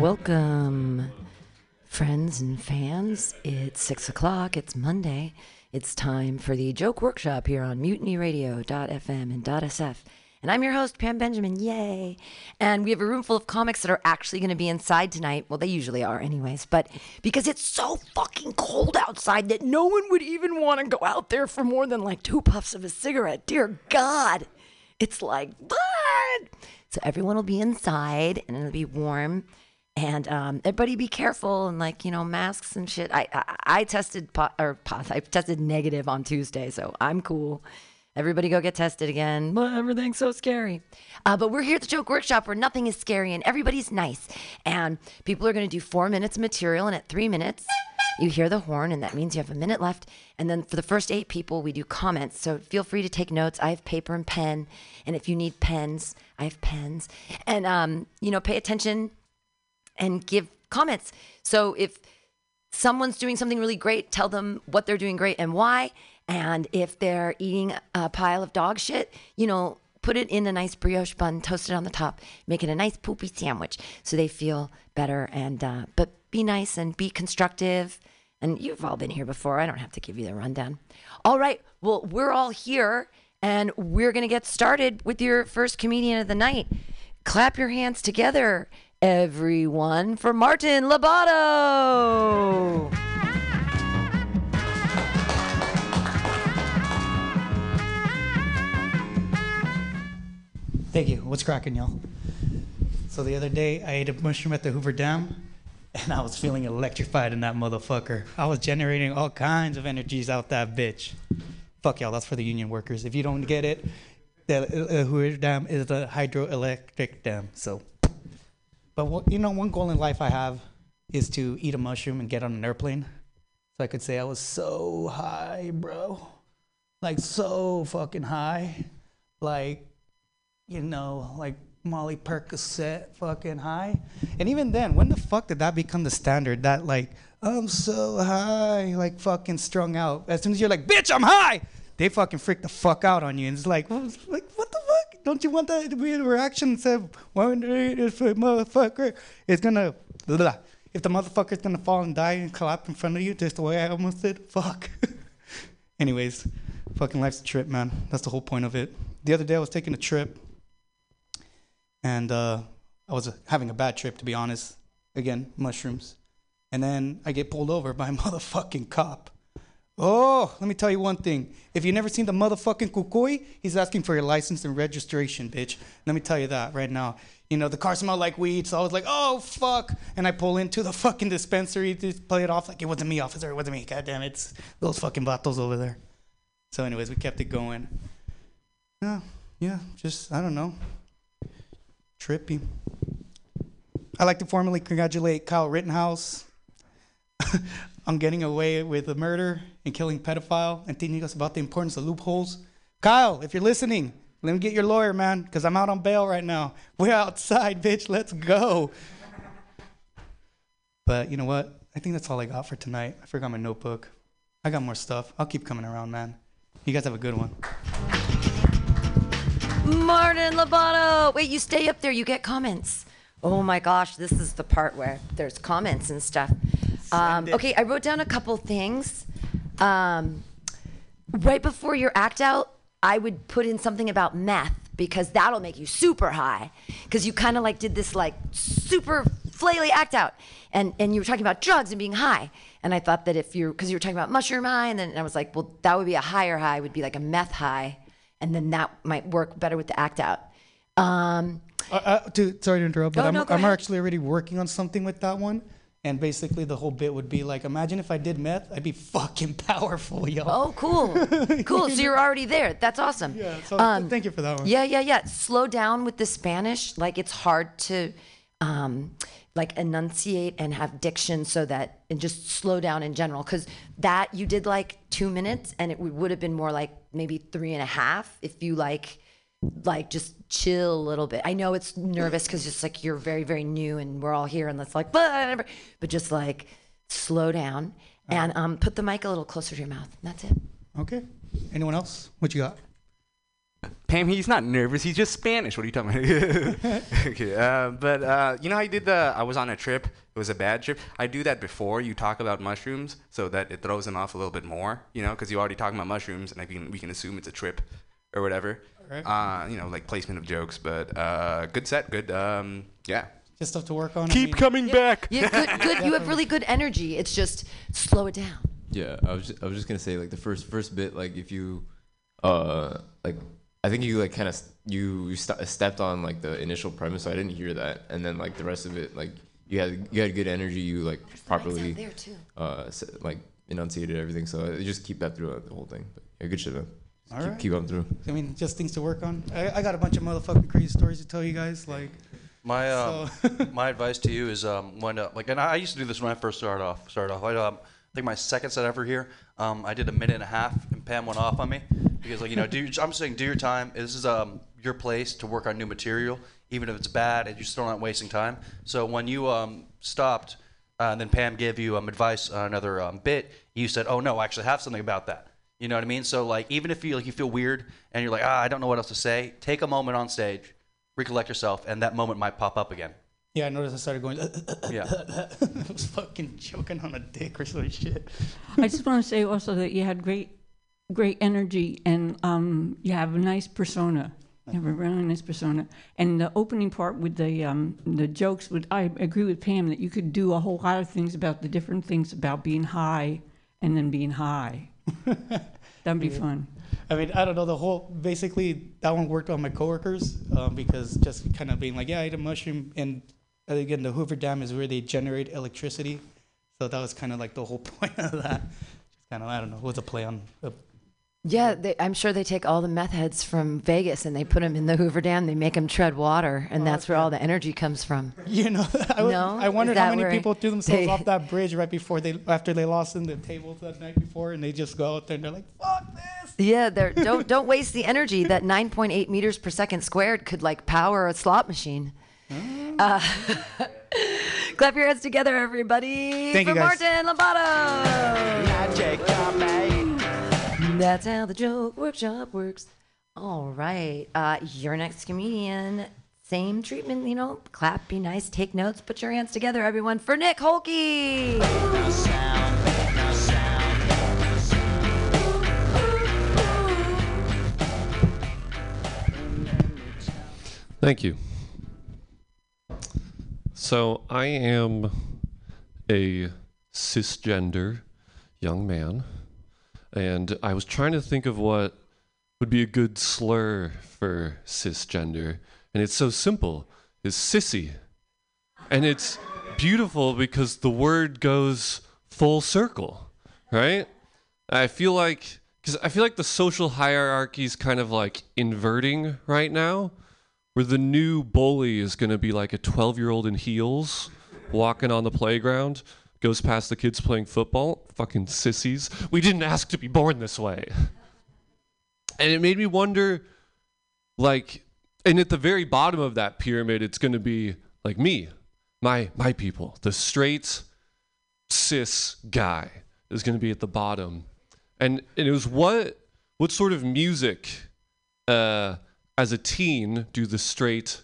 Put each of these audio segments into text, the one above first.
Welcome, friends and fans. It's six o'clock. It's Monday. It's time for the joke workshop here on mutinyradio.fm and .sf. And I'm your host, Pam Benjamin. Yay. And we have a room full of comics that are actually going to be inside tonight. Well, they usually are, anyways. But because it's so fucking cold outside that no one would even want to go out there for more than like two puffs of a cigarette. Dear God. It's like, what? So everyone will be inside and it'll be warm. And um, everybody be careful and like, you know, masks and shit. I, I, I tested, po- or po- I tested negative on Tuesday, so I'm cool. Everybody go get tested again. Well, everything's so scary. Uh, but we're here at the Joke Workshop where nothing is scary and everybody's nice. And people are going to do four minutes of material. And at three minutes, you hear the horn, and that means you have a minute left. And then for the first eight people, we do comments. So feel free to take notes. I have paper and pen. And if you need pens, I have pens. And, um, you know, pay attention and give comments. So if someone's doing something really great, tell them what they're doing great and why. And if they're eating a pile of dog shit, you know, put it in a nice brioche bun, toast it on the top, make it a nice poopy sandwich so they feel better. And uh, but be nice and be constructive. And you've all been here before. I don't have to give you the rundown. All right. Well, we're all here and we're going to get started with your first comedian of the night. Clap your hands together, everyone, for Martin Labato. Thank you. What's cracking, y'all? So the other day, I ate a mushroom at the Hoover Dam, and I was feeling electrified in that motherfucker. I was generating all kinds of energies out that bitch. Fuck y'all, that's for the union workers. If you don't get it, the uh, Hoover Dam is a hydroelectric dam. So, but what, you know, one goal in life I have is to eat a mushroom and get on an airplane, so I could say I was so high, bro, like so fucking high, like you know, like Molly Percocet fucking high. And even then, when the fuck did that become the standard? That like, I'm so high, like fucking strung out. As soon as you're like, bitch, I'm high, they fucking freak the fuck out on you. And it's like, like what the fuck? Don't you want that to be reaction of wondering if motherfucker is gonna, blah. if the motherfucker's gonna fall and die and collapse in front of you, just the way I almost did? Fuck. Anyways, fucking life's a trip, man. That's the whole point of it. The other day I was taking a trip and uh, I was having a bad trip, to be honest. Again, mushrooms. And then I get pulled over by a motherfucking cop. Oh, let me tell you one thing. If you've never seen the motherfucking kukui, he's asking for your license and registration, bitch. Let me tell you that right now. You know, the car smelled like weed, so I was like, oh, fuck. And I pull into the fucking dispensary to play it off like it wasn't me, officer. It wasn't me. God damn it. It's those fucking vatos over there. So, anyways, we kept it going. Yeah, yeah, just, I don't know trippy. I'd like to formally congratulate Kyle Rittenhouse on getting away with a murder and killing pedophile and teaching us about the importance of loopholes. Kyle, if you're listening, let me get your lawyer, man, because I'm out on bail right now. We're outside, bitch. Let's go. But you know what? I think that's all I got for tonight. I forgot my notebook. I got more stuff. I'll keep coming around, man. You guys have a good one. Martin Labato. Wait, you stay up there. You get comments. Oh my gosh, this is the part where there's comments and stuff. Um, okay, I wrote down a couple things. Um, right before your act out, I would put in something about meth because that'll make you super high. Because you kind of like did this like super flaily act out, and and you were talking about drugs and being high. And I thought that if you're because you were talking about mushroom high, and then I was like, well, that would be a higher high. Would be like a meth high and then that might work better with the act out. Um, Uh, uh, to, sorry to interrupt, but Oh, I'm, no, I'm actually already working on something with that one. And basically, the whole bit would be like, imagine if I did meth, I'd be fucking powerful, yo. oh, cool, cool. So you're already there. That's awesome. Yeah, so Um, thank you for that one. Yeah, yeah, yeah. Slow down with the Spanish. Like it's hard to um like enunciate and have diction so that and just slow down in general because that you did like two minutes and it would would have been more like maybe three and a half if you like like just chill a little bit i know it's nervous because just like you're very very new and we're all here and it's like but but just like slow down and um put the mic a little closer to your mouth that's it Okay. Anyone else? What you got? Pam, he's not nervous. He's just Spanish. What are you talking about? okay, uh, but uh, you know how you did the? I was on a trip. It was a bad trip. I do that before you talk about mushrooms, so that it throws them off a little bit more. You know, because you're already talking about mushrooms, and I can we can assume it's a trip, or whatever. Alright. Uh, you know, like placement of jokes, but uh, good set, good. Um, yeah. Just stuff to work on. I Keep mean, coming back. Yeah, good, good. You have really good energy. It's just slow it down. Yeah, I was just, I was just gonna say like the first first bit like if you, uh like I think you like kind of you you st- stepped on like the initial premise so I didn't hear that and then like the rest of it like you had you had good energy you like properly there too. uh like enunciated everything so I just keep that throughout the whole thing. But yeah, good shit man. Just keep, Alright. keep on through. I mean, just things to work on. I, I got a bunch of motherfucking crazy stories to tell you guys. Like, My um, so my advice to you is um, when uh, like, and I used to do this when I first started off. Started off. I, um, I think my second set ever here, um, I did a minute and a half, and Pam went off on me because like you know, do I'm saying do your time. This is um your place to work on new material, even if it's bad, and you're still not wasting time. So when you um stopped, uh, and then Pam gave you um advice on another um, bit, you said, oh no, I actually have something about that. You know what I mean? So like, even if you like you feel weird and you're like, ah, I don't know what else to say, take a moment on stage, recollect yourself, and that moment might pop up again. yeah, I noticed I started going. Yeah. I was fucking choking on a dick or some shit. I just want to say also that you had great, great energy and um, you have a nice persona. You have a really nice persona. And the opening part with the um, the jokes, with I agree with Pam that you could do a whole lot of things about the different things about being high and then being high. That'd be fun. I mean, I don't know. The whole basically that one worked on my coworkers um, because just kind of being like, yeah, I ate a mushroom, and uh, again, the Hoover Dam is where they generate electricity, so that was kind of like the whole point of that. Just kind of, I don't know, it was a play on. Uh, Yeah, they, I'm sure they take all the meth heads from Vegas and they put them in the Hoover Dam. They make them tread water, and that's where all the energy comes from. you know, I, was- No? I wondered how many people threw themselves they- off that bridge right before they after they lost in the tables that night before, and they just go out there and they're like, "Fuck this." Yeah, they're, don't don't waste the energy. That 9.8 meters per second squared could like power a slot machine. Uh, clap your hands together, everybody, Thank for you, guys. Martin Lovato. That's how the joke workshop works. All right, uh, your next comedian. Same treatment, you know. Clap, be nice, take notes, put your hands together, everyone, for Nick Holke. Thank you. So I am a cisgender young man, and I was trying to think of what would be a good slur for cisgender, and it's so simple. Is sissy. And it's beautiful because the word goes full circle, right? I feel like because I feel like the social hierarchy is kind of like inverting right now, where the new bully is going to be like a 12 year old in heels walking on the playground, goes past the kids playing football. Fucking sissies. We didn't ask to be born this way. And it made me wonder like, and at the very bottom of that pyramid, it's going to be like me, my my people, the straight cis guy is going to be at the bottom, and and it was what what sort of music, uh, as a teen, do the straight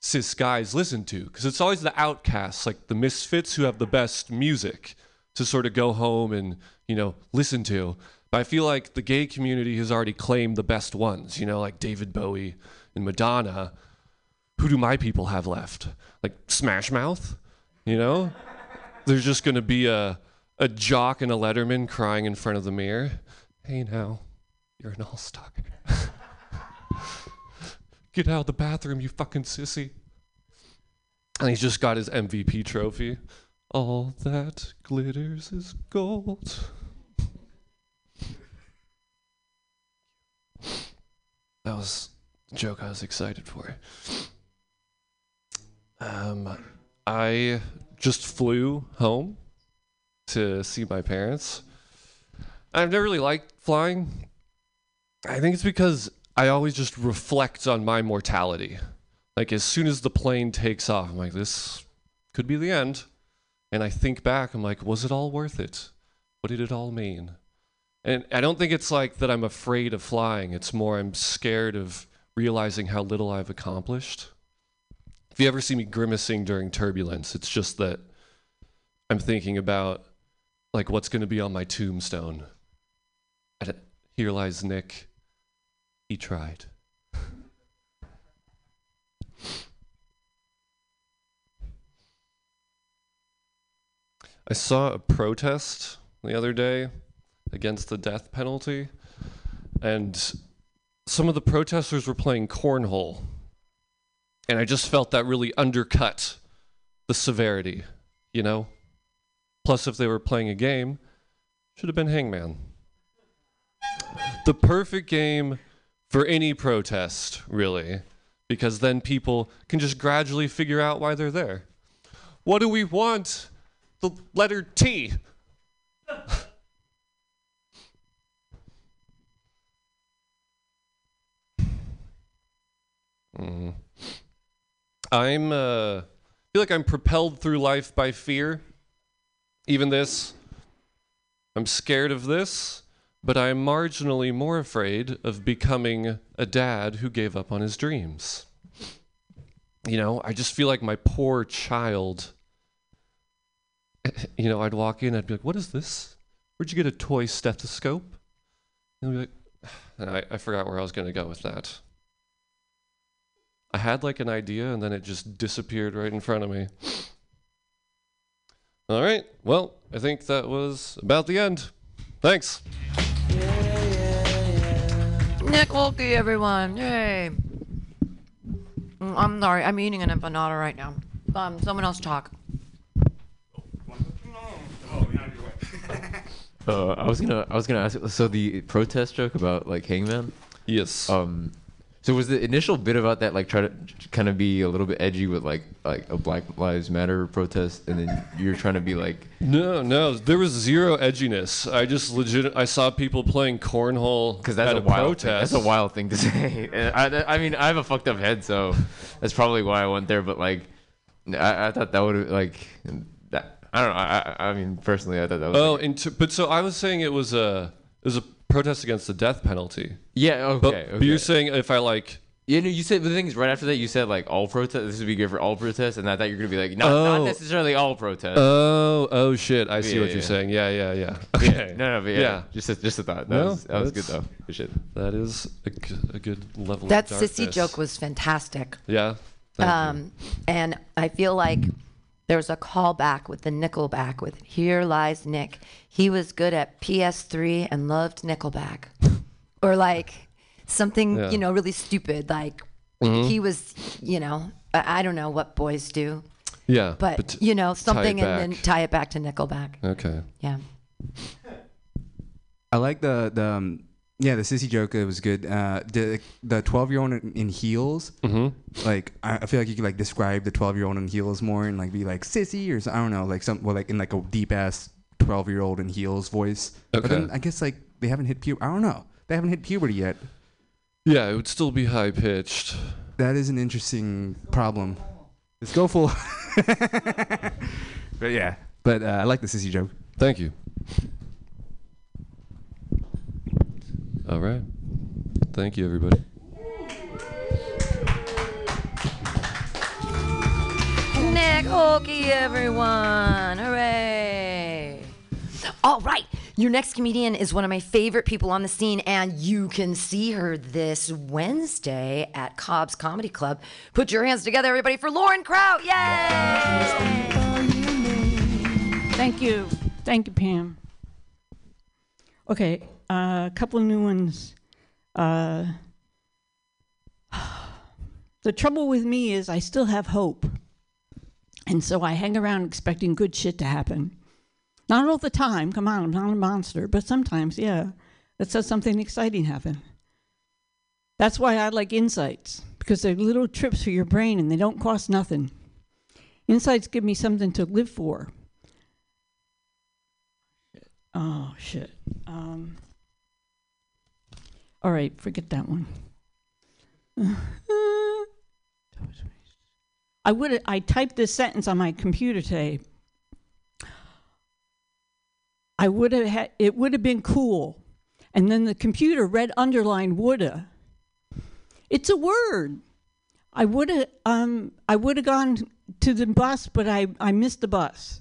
cis guys listen to? Because it's always the outcasts, like the misfits, who have the best music to sort of go home and you know listen to. But I feel like the gay community has already claimed the best ones, you know, like David Bowie and Madonna. Who do my people have left? Like Smash Mouth, you know? There's just gonna be a a jock and a Letterman crying in front of the mirror. Hey now, you're an all-star. Get out of the bathroom, you fucking sissy. And he's just got his MVP trophy. All that glitters is gold. That was a joke I was excited for. Um, I just flew home to see my parents. I've never really liked flying. I think it's because I always just reflect on my mortality. Like as soon as the plane takes off, I'm like, this could be the end. And I think back, I'm like, was it all worth it? What did it all mean? And I don't think it's like that I'm afraid of flying. It's more I'm scared of realizing how little I've accomplished. If you ever see me grimacing during turbulence, it's just that I'm thinking about like what's going to be on my tombstone. Here lies Nick. He tried. I saw a protest the other day against the death penalty, and some of the protesters were playing cornhole. And I just felt that really undercut the severity, you know? Plus, if they were playing a game, should have been Hangman. The perfect game for any protest, really, because then people can just gradually figure out why they're there. What do we want? The letter T. Mm. I'm uh feel like I'm propelled through life by fear. Even this. I'm scared of this, but I'm marginally more afraid of becoming a dad who gave up on his dreams. You know, I just feel like my poor child. You know, I'd walk in, I'd be like, "What is this? Where'd you get a toy stethoscope?" And I'd be like, I, I forgot where I was going to go with that. I had like an idea and then it just disappeared right in front of me. All right. Well, I think that was about the end. Thanks. Nick Wolke, everyone. Yay. Mm, I'm sorry. I'm eating an empanada right now. Um, someone else talk. Uh, I was gonna I was gonna ask. So the protest joke about like Hangman. Yes. Um, so was the initial bit about that like try to kind of be a little bit edgy with like like a Black Lives Matter protest, and then you're trying to be like no, no, there was zero edginess. I just legit. I saw people playing cornhole because that's at a, wild protest. Thing. That's a wild thing to say. And I, I mean, I have a fucked up head, so that's probably why I went there. But like, I, I thought that would like that. I don't know. I, I I mean, personally, I thought that was. Oh, like- and t- but so I was saying it was a it was a protest against the death penalty. yeah. Okay. But, okay. but you're saying if I like You know, you said the thing is right after that. You said like all protests. This would be good for all protests, and I thought you were gonna be like not, not Oh. necessarily all protests. Oh, oh shit! I see Yeah, what yeah, you're yeah. saying. Yeah, yeah, yeah. Yeah, Okay. No, no, but yeah, Yeah. just a, just a thought. That No, was that was good though. Good shit. That is a, g- a good level. That of sissy joke was fantastic. Yeah. thank you. Um, and I feel like there's a callback with the Nickelback with "Here Lies Nick." He was good at PS3 and loved Nickelback, or like something Yeah. you know really stupid. Like Mm-hmm. he was, you know, I, I don't know what boys do, yeah. but, you know something, and then tie it back to Nickelback. okay. Yeah. I like the the um, yeah the sissy joke. It was good. Uh, the the twelve year old in, in heels. Mm-hmm. Like I, I feel like you could like describe the twelve year old in heels more and like be like sissy or so- I don't know like some well like in like a deep ass twelve year old in heels voice. But then Okay. I guess like they haven't hit puberty. I don't know. They haven't hit puberty yet. Yeah, it would still be high pitched. That is an interesting problem. Let's go full. but yeah. But uh, I like the sissy joke. Thank you. All right. Thank you, everybody. Nick Holke, everyone. Hooray. All right. Your next comedian is one of my favorite people on the scene, and you can see her this Wednesday at Cobb's Comedy Club. Put your hands together, everybody, for Lauren Kraut. Yay! Thank you. Thank you, Pam. Okay, uh, a couple of new ones. Uh, the trouble with me is I still have hope. And so I hang around expecting good shit to happen. Not all the time, come on, I'm not a monster, but sometimes, yeah, that says something exciting happened. That's why I like insights, because they're little trips for your brain and they don't cost nothing. Insights give me something to live for. Oh shit. Um, all right, forget that one. I would I typed this sentence on my computer today. I would have had it would have been cool. And then the computer read underline woulda. It's a word. I would have um I would have gone to the bus, but I I missed the bus.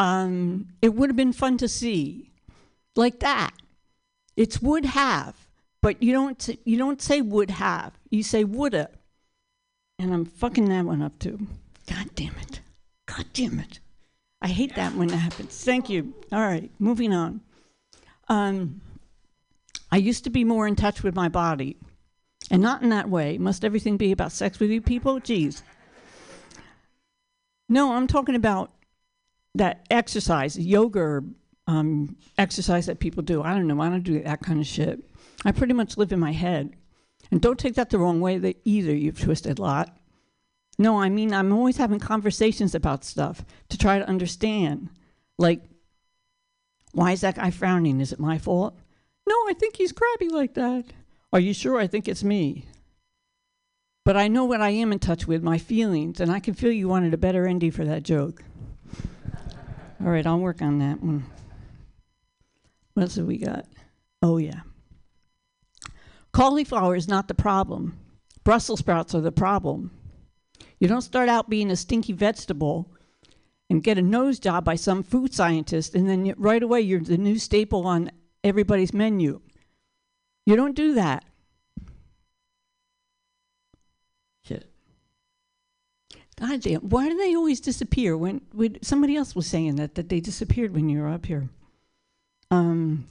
Um, it would have been fun to see, like that. It's would have, but you don't you don't say would have. You say woulda, and I'm fucking that one up too. God damn it! God damn it! I hate that when that happens. Thank you. All right, moving on. Um, I used to be more in touch with my body. And not in that way. Must everything be about sex with you people? Jeez. No, I'm talking about that exercise, yoga um, exercise that people do. I don't know. I don't do that kind of shit. I pretty much live in my head. And don't take that the wrong way either, You've twisted a lot. No, I mean, I'm always having conversations about stuff to try to understand. Like, why is that guy frowning? Is it my fault? No, I think he's crabby like that. Are you sure? I think it's me. But I know what I am in touch with, my feelings, and I can feel you wanted a better ending for that joke. All right, I'll work on that one. What else have we got? Oh, yeah. Cauliflower is not the problem. Brussels sprouts are the problem. You don't start out being a stinky vegetable and get a nose job by some food scientist, and then right away you're the new staple on everybody's menu. You don't do that. Shit. God damn. Why do they always disappear when, when somebody else was saying that, that they disappeared when you were up here? Um,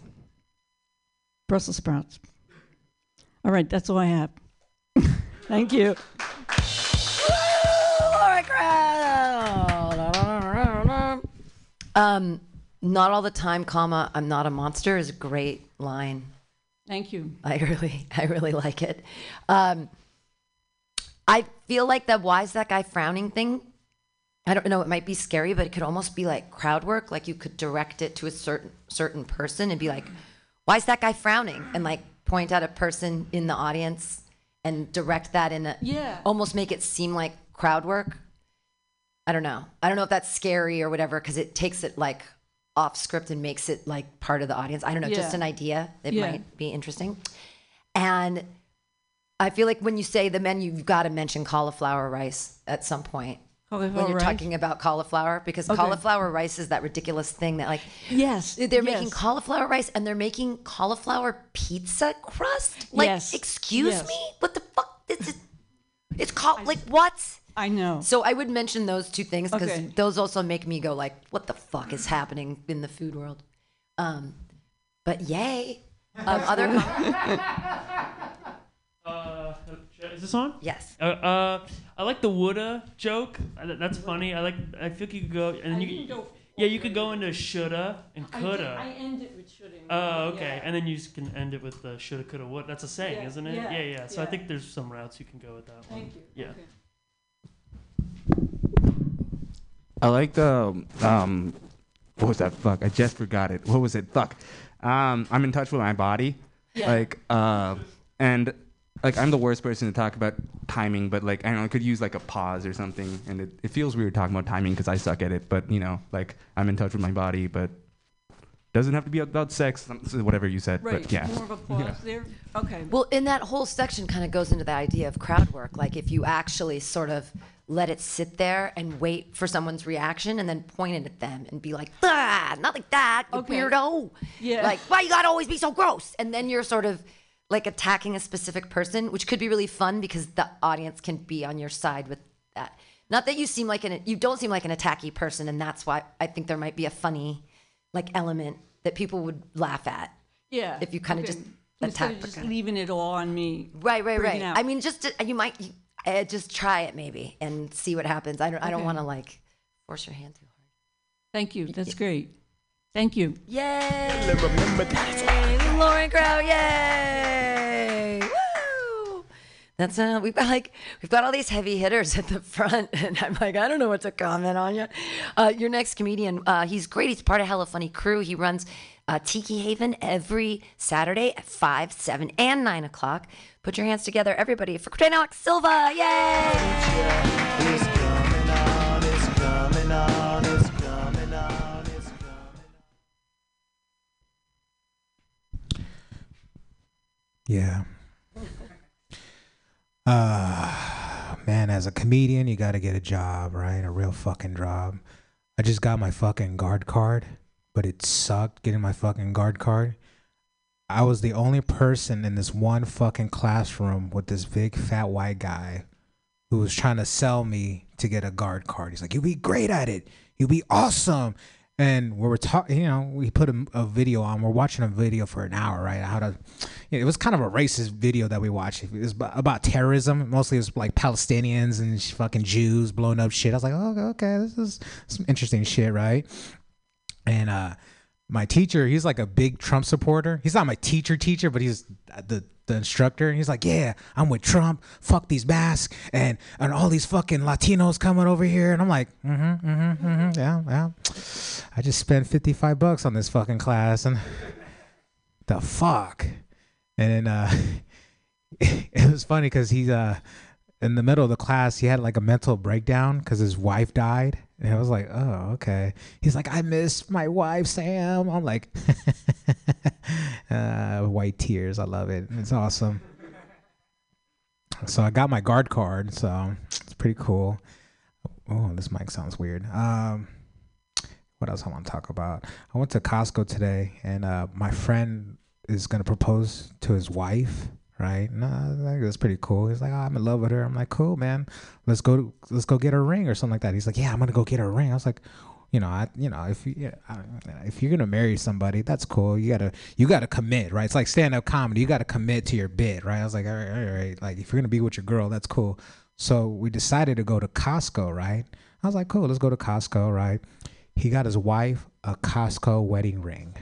Brussels sprouts. All right, that's all I have. Thank you. Um, not all the time, comma. I'm not a monster is a great line. Thank you. I really, I really like it. Um, I feel like the why is that guy frowning thing. I don't know. It might be scary, but it could almost be like crowd work. Like you could direct it to a certain certain person and be like, "Why is that guy frowning?" and like point at a person in the audience and direct that in a Yeah. almost make it seem like crowd work. I don't know. I don't know if that's scary or whatever because it takes it like off script and makes it like part of the audience. I don't know, just an idea. It Yeah. might be interesting. And I feel like when you say the menu, you've got to mention cauliflower rice at some point. when you're rice? talking about cauliflower, because Okay. cauliflower rice is that ridiculous thing that like Yes. they're making yes. cauliflower rice and they're making cauliflower pizza crust. Like, Yes. excuse Yes. me, what the fuck? Is it's called like what? I know. So I would mention those two things because Okay. those also make me go like, "What the fuck is happening in the food world?" Um, but yay! Um, other Uh, is this on? yes. Uh, uh, I like the woulda joke. Uh, that- That's funny. I like. I feel like you could go and then you. could- Yeah, you could go into shoulda and coulda. I end it with should Oh, okay. And then you just can end it with the shoulda, coulda, would. That's a saying, Yeah, isn't it? yeah, Yeah, yeah. So I yeah. think there's some routes you can go with that one. Thank you. Yeah. Okay. I like the um, what was that? Fuck, I just forgot it. What was it? Fuck. Um, I'm in touch with my body. Yeah. Like, uh, and like I'm the worst person to talk about timing, but like I don't know, I could use like a pause or something, and it, it feels weird talking about timing because I suck at it. But you know, like I'm in touch with my body, but doesn't have to be about sex. um, Whatever you said, Right. but yeah. More of a pause there. Okay. Well, in that whole section, kind of goes into the idea of crowd work. Like if you actually sort of let it sit there and wait for someone's reaction, and then point it at them and be like, "Ah, not like that, you Okay. weirdo." Yeah. Like, why you gotta always be so gross? And then you're sort of like attacking a specific person, which could be really fun because the audience can be on your side with that. Not that you seem like an you don't seem like an attacky person, and that's why I think there might be a funny like element that people would laugh at. Yeah. if you kinda okay. just Instead attack of just leaving it all on me. Right, right, right. I mean, just to, you might you, uh, just try it maybe and see what happens. I don't. I don't want to like force your hand too hard. Thank you. That's great. Thank you. Yay! Yay, Lauren Crow! Yay! Woo! That's uh, we've got like we've got all these heavy hitters at the front, and I'm like, I don't know what to comment on yet. Uh, your next comedian, uh, he's great. He's part of Hella Funny Crew. He runs uh, Tiki Haven every Saturday at five, seven, and nine o'clock. Put your hands together, everybody, for Crane Alex Silva! Yay! Yeah. Uh, man, as a comedian, you got to get a job, right? A real fucking job. I just got my fucking guard card, but it sucked getting my fucking guard card. I was the only person in this one fucking classroom with this big fat white guy who was trying to sell me to get a guard card. He's like, "You'll be great at it. You'll be awesome." And we were talking, you know, we put a, a video on. We're watching a video for an hour, right? How to, it was kind of a racist video that we watched. It was about terrorism. Mostly it was like Palestinians and fucking Jews blowing up shit. I was like, oh, okay, this is some interesting shit, right? And uh, my teacher, he's like a big Trump supporter. He's not my teacher teacher, but he's the the instructor. And he's like, yeah, I'm with Trump. Fuck these masks and and all these fucking Latinos coming over here. And I'm like, mm-hmm, mm-hmm, mm-hmm, yeah, yeah. I just spent 55 bucks on this fucking class, and the fuck. And then uh, it was funny because he's uh in the middle of the class, he had like a mental breakdown because his wife died. And I was like, oh, okay. He's like, I miss my wife, Sam. I'm like, uh, white tears. I love it. It's awesome. So I got my guard card. So it's pretty cool. Oh, this mic sounds weird. Um, what else I want to talk about? I went to Costco today, and uh, my friend is gonna propose to his wife right? No, I think uh, that's pretty cool. He's like, oh, I'm in love with her. I'm like, cool, man. Let's go. Let's go get a ring or something like that. He's like, yeah, I'm gonna go get a ring. I was like, you know, I, you know, if you, if you're gonna marry somebody, that's cool. You gotta, you gotta commit, right? It's like stand up comedy. You gotta commit to your bit, right? I was like, all right, all right. Like if you're gonna be with your girl, that's cool. So we decided to go to Costco, right? I was like, cool, let's go to Costco, right? He got his wife a Costco wedding ring.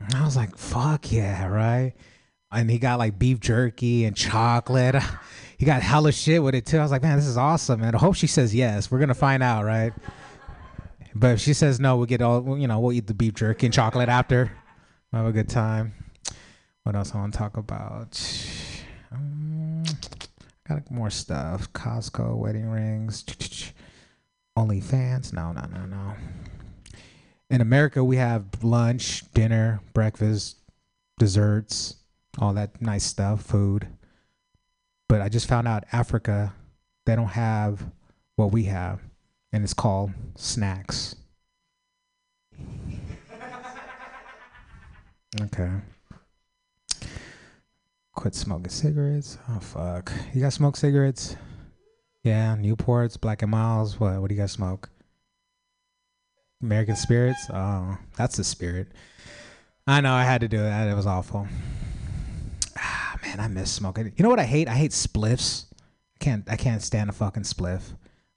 And I was like, fuck yeah, right? And he got like beef jerky and chocolate. He got hella shit with it too. I was like, man, this is awesome. And I hope she says yes. We're gonna find out, right? But if she says no, we'll get all you know, we'll eat the beef jerky and chocolate after. We'll have a good time. What else I want to talk about? Um, got more stuff. Costco wedding rings. OnlyFans. No, no, no, no in America, we have lunch, dinner, breakfast, desserts, all that nice stuff, food. But I just found out Africa, they don't have what we have, and it's called snacks. Okay. Quit smoking cigarettes. Oh fuck. You guys smoke cigarettes? Yeah, Newports, Black and Milds. What? What do you guys smoke? American Spirits. Oh, that's the spirit. I know I had to do that. It was awful. Ah, man, I miss smoking. You know what I hate? I hate spliffs. I can't. I can't stand a fucking spliff.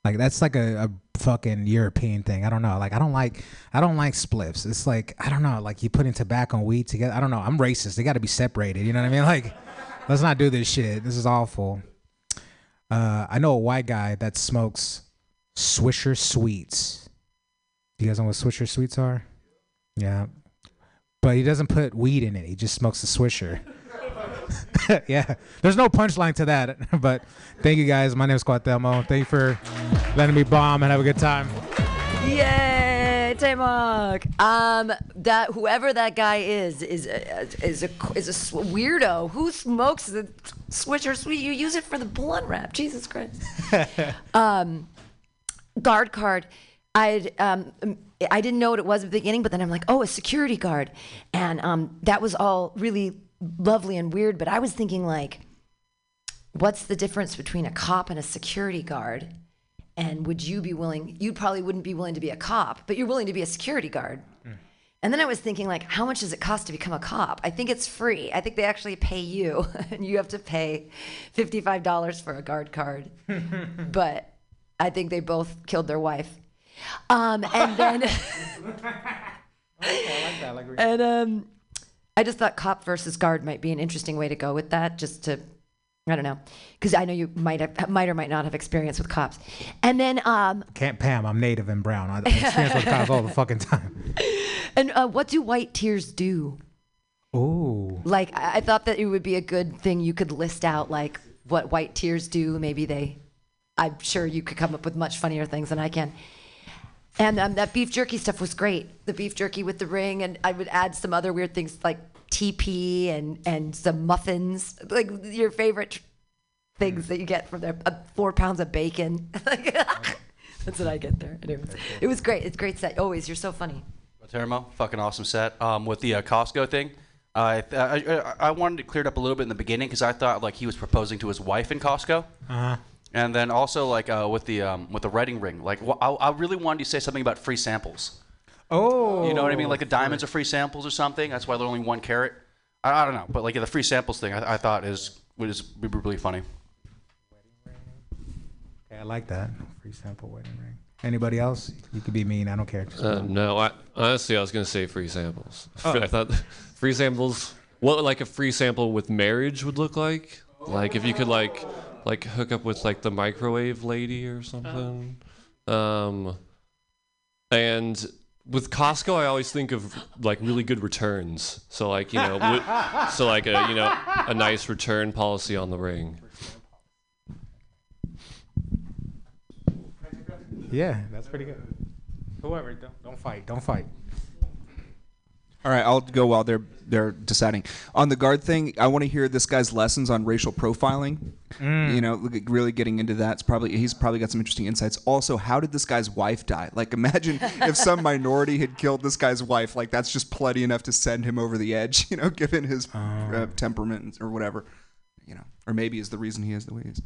Like that's like a, a fucking European thing. I don't know. Like I don't like. I don't like spliffs. It's like I don't know. Like you putting tobacco and weed together. I don't know. I'm racist. They got to be separated. You know what I mean? Like, let's not do this shit. This is awful. Uh, I know a white guy that smokes Swisher Sweets. You guys know what Swisher Sweets are? Yeah. But he doesn't put weed in it. He just smokes the Swisher. yeah. There's no punchline to that. but thank you guys. My name is Cuauhtemoc. Thank you for letting me bomb and have a good time. Yay, Tamok. Um, that whoever that guy is is a, is a is a weirdo who smokes the Swisher Sweet. You use it for the blunt wrap. Jesus Christ. um, guard card. I um, I didn't know what it was at the beginning, but then I'm like, oh, a security guard, and um, that was all really lovely and weird. But I was thinking like, what's the difference between a cop and a security guard? And would you be willing? You probably wouldn't be willing to be a cop, but you're willing to be a security guard. And then I was thinking, like, how much does it cost to become a cop? I think it's free. I think they actually pay you, and you have to pay fifty-five dollars for a guard card. but I think they both killed their wife. Um, and then, and um, I just thought cop versus guard might be an interesting way to go with that, just to, I don't know, because I know you might have, might or might not have experience with cops. And then, um, Can't Pam. I'm native and brown. I I experience with cops all the fucking time. and uh, what do white tears do? Ooh. Like, I I thought that it would be a good thing you could list out, like, what white tears do. Maybe they, I'm sure you could come up with much funnier things than I can. And um, that beef jerky stuff was great. The beef jerky with the ring, and I would add some other weird things like TP and and some muffins, like your favorite tr- things that you get from there. Uh, four pounds of bacon. That's what I get there. Anyways, it was great. It's a great set. Always, you're so funny. Termo, fucking awesome set. Um, with the uh, Costco thing, I, th- I I I wanted to clear it cleared up a little bit in the beginning because I thought like he was proposing to his wife in Costco. Uh-huh. And then also like uh, with the um, with the wedding ring, like wh- I, I really wanted you to say something about free samples. Oh. You know what I mean? Like the diamonds are free samples or something. That's why they're only one carat. I, I don't know, but like the free samples thing, I, I thought is was really funny. Wedding ring. Okay, I like that. Free sample wedding ring. Anybody else? You could be mean. I don't care. Uh, no, I, honestly, I was gonna say free samples. Oh. I thought free samples. What like a free sample with marriage would look like? Like if you could like like hook up with like the microwave lady or something. Um, and with Costco, I always think of like really good returns. So like you know, would, so like a you know a nice return policy on the ring. Yeah, that's pretty good. Whoever, don't, don't fight. Don't fight. All right, I'll go while they're they're deciding on the guard thing. I want to hear this guy's lessons on racial profiling. Mm. You know, look really getting into that. It's probably he's probably got some interesting insights. Also, how did this guy's wife die? Like, imagine if some minority had killed this guy's wife. Like, that's just plenty enough to send him over the edge. You know, given his uh, temperament or whatever. You know, or maybe is the reason he is the way he is.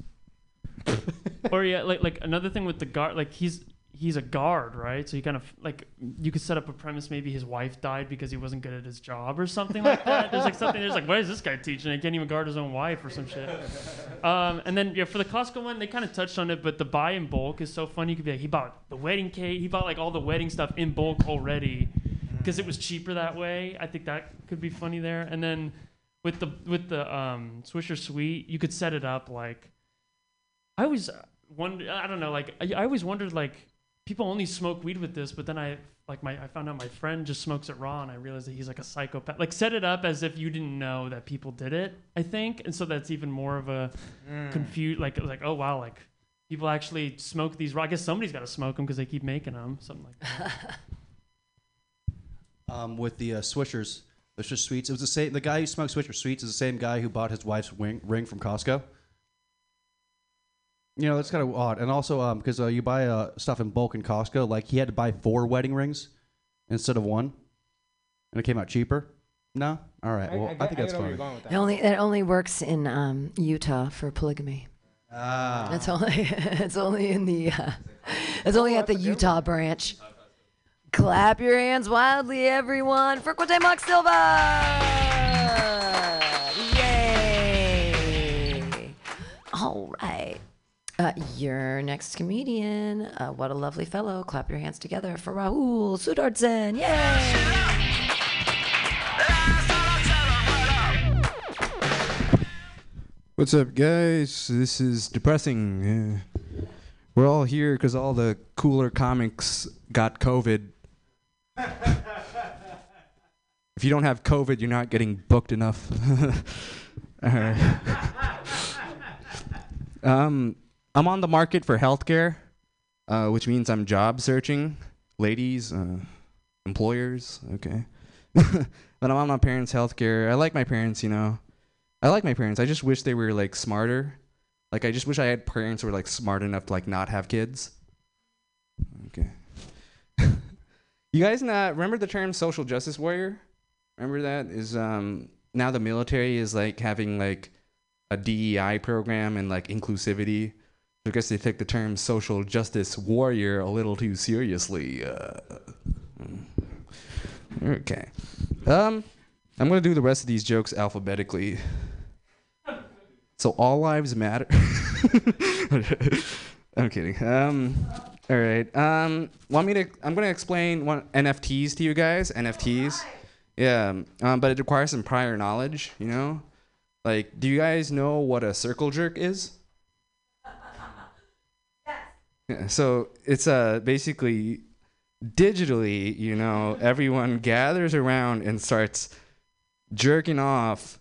or yeah, like like another thing with the guard, like he's he's a guard, right? So you kind of like you could set up a premise. Maybe his wife died because he wasn't good at his job or something like that. There's like something. There's like, what is this guy teaching? He can't even guard his own wife or some shit. Um, and then yeah, for the Costco one, they kind of touched on it, but the buy in bulk is so funny. You could be like, he bought the wedding cake, he bought like all the wedding stuff in bulk already because it was cheaper that way. I think that could be funny there. And then with the with the um, Swisher Sweet, you could set it up like. I always wonder. I don't know. Like I, I always wondered. Like people only smoke weed with this, but then I like my I found out my friend just smokes it raw, and I realized that he's like a psychopath. Like set it up as if you didn't know that people did it. I think, and so that's even more of a Mm. confused. Like like oh wow, like people actually smoke these raw. I guess somebody's got to smoke them because they keep making them. Something like that. Um, with the uh, Swishers, the Swish Sweets, it was the same. The guy who smoked Swisher Sweets is the same guy who bought his wife's wing, ring from Costco. You know, that's kind of odd. And also, because uh, you buy uh, stuff in bulk in Costco, like he had to buy four wedding rings instead of one, and it came out cheaper. No, all right. Well, I, think that's fine. It only it only works in um, Utah for polygamy. Ah. It's only it's only in the uh, it's only at the Utah branch. Clap your hands wildly, everyone, for Cuauhtemoc Silva! Yay! All right. Uh, your next comedian, uh, what a lovely fellow. Clap your hands together for Rahul Sudardsen. Yay! What's up, guys? This is depressing. Uh, we're all here because all the cooler comics got COVID. if you don't have COVID, you're not getting booked enough. all right. um, I'm on the market for healthcare, uh, which means I'm job searching. Ladies, uh, employers, okay. but I'm on my parents' healthcare. I like my parents, you know. I like my parents. I just wish they were like smarter. Like I just wish I had parents who were like smart enough to like not have kids. Okay. you guys not remember the term social justice warrior? Remember that is um now the military is like having like a DEI program and like inclusivity. I guess they take the term social justice warrior a little too seriously. Uh, mm. okay. Um I'm gonna do the rest of these jokes alphabetically. So all lives matter. I'm kidding. Um, all right. Um, want me to? I'm gonna explain what NFTs to you guys. NFTs. Yeah. Um, but it requires some prior knowledge. You know, like, do you guys know what a circle jerk is? So it's uh basically digitally, you know, everyone gathers around and starts jerking off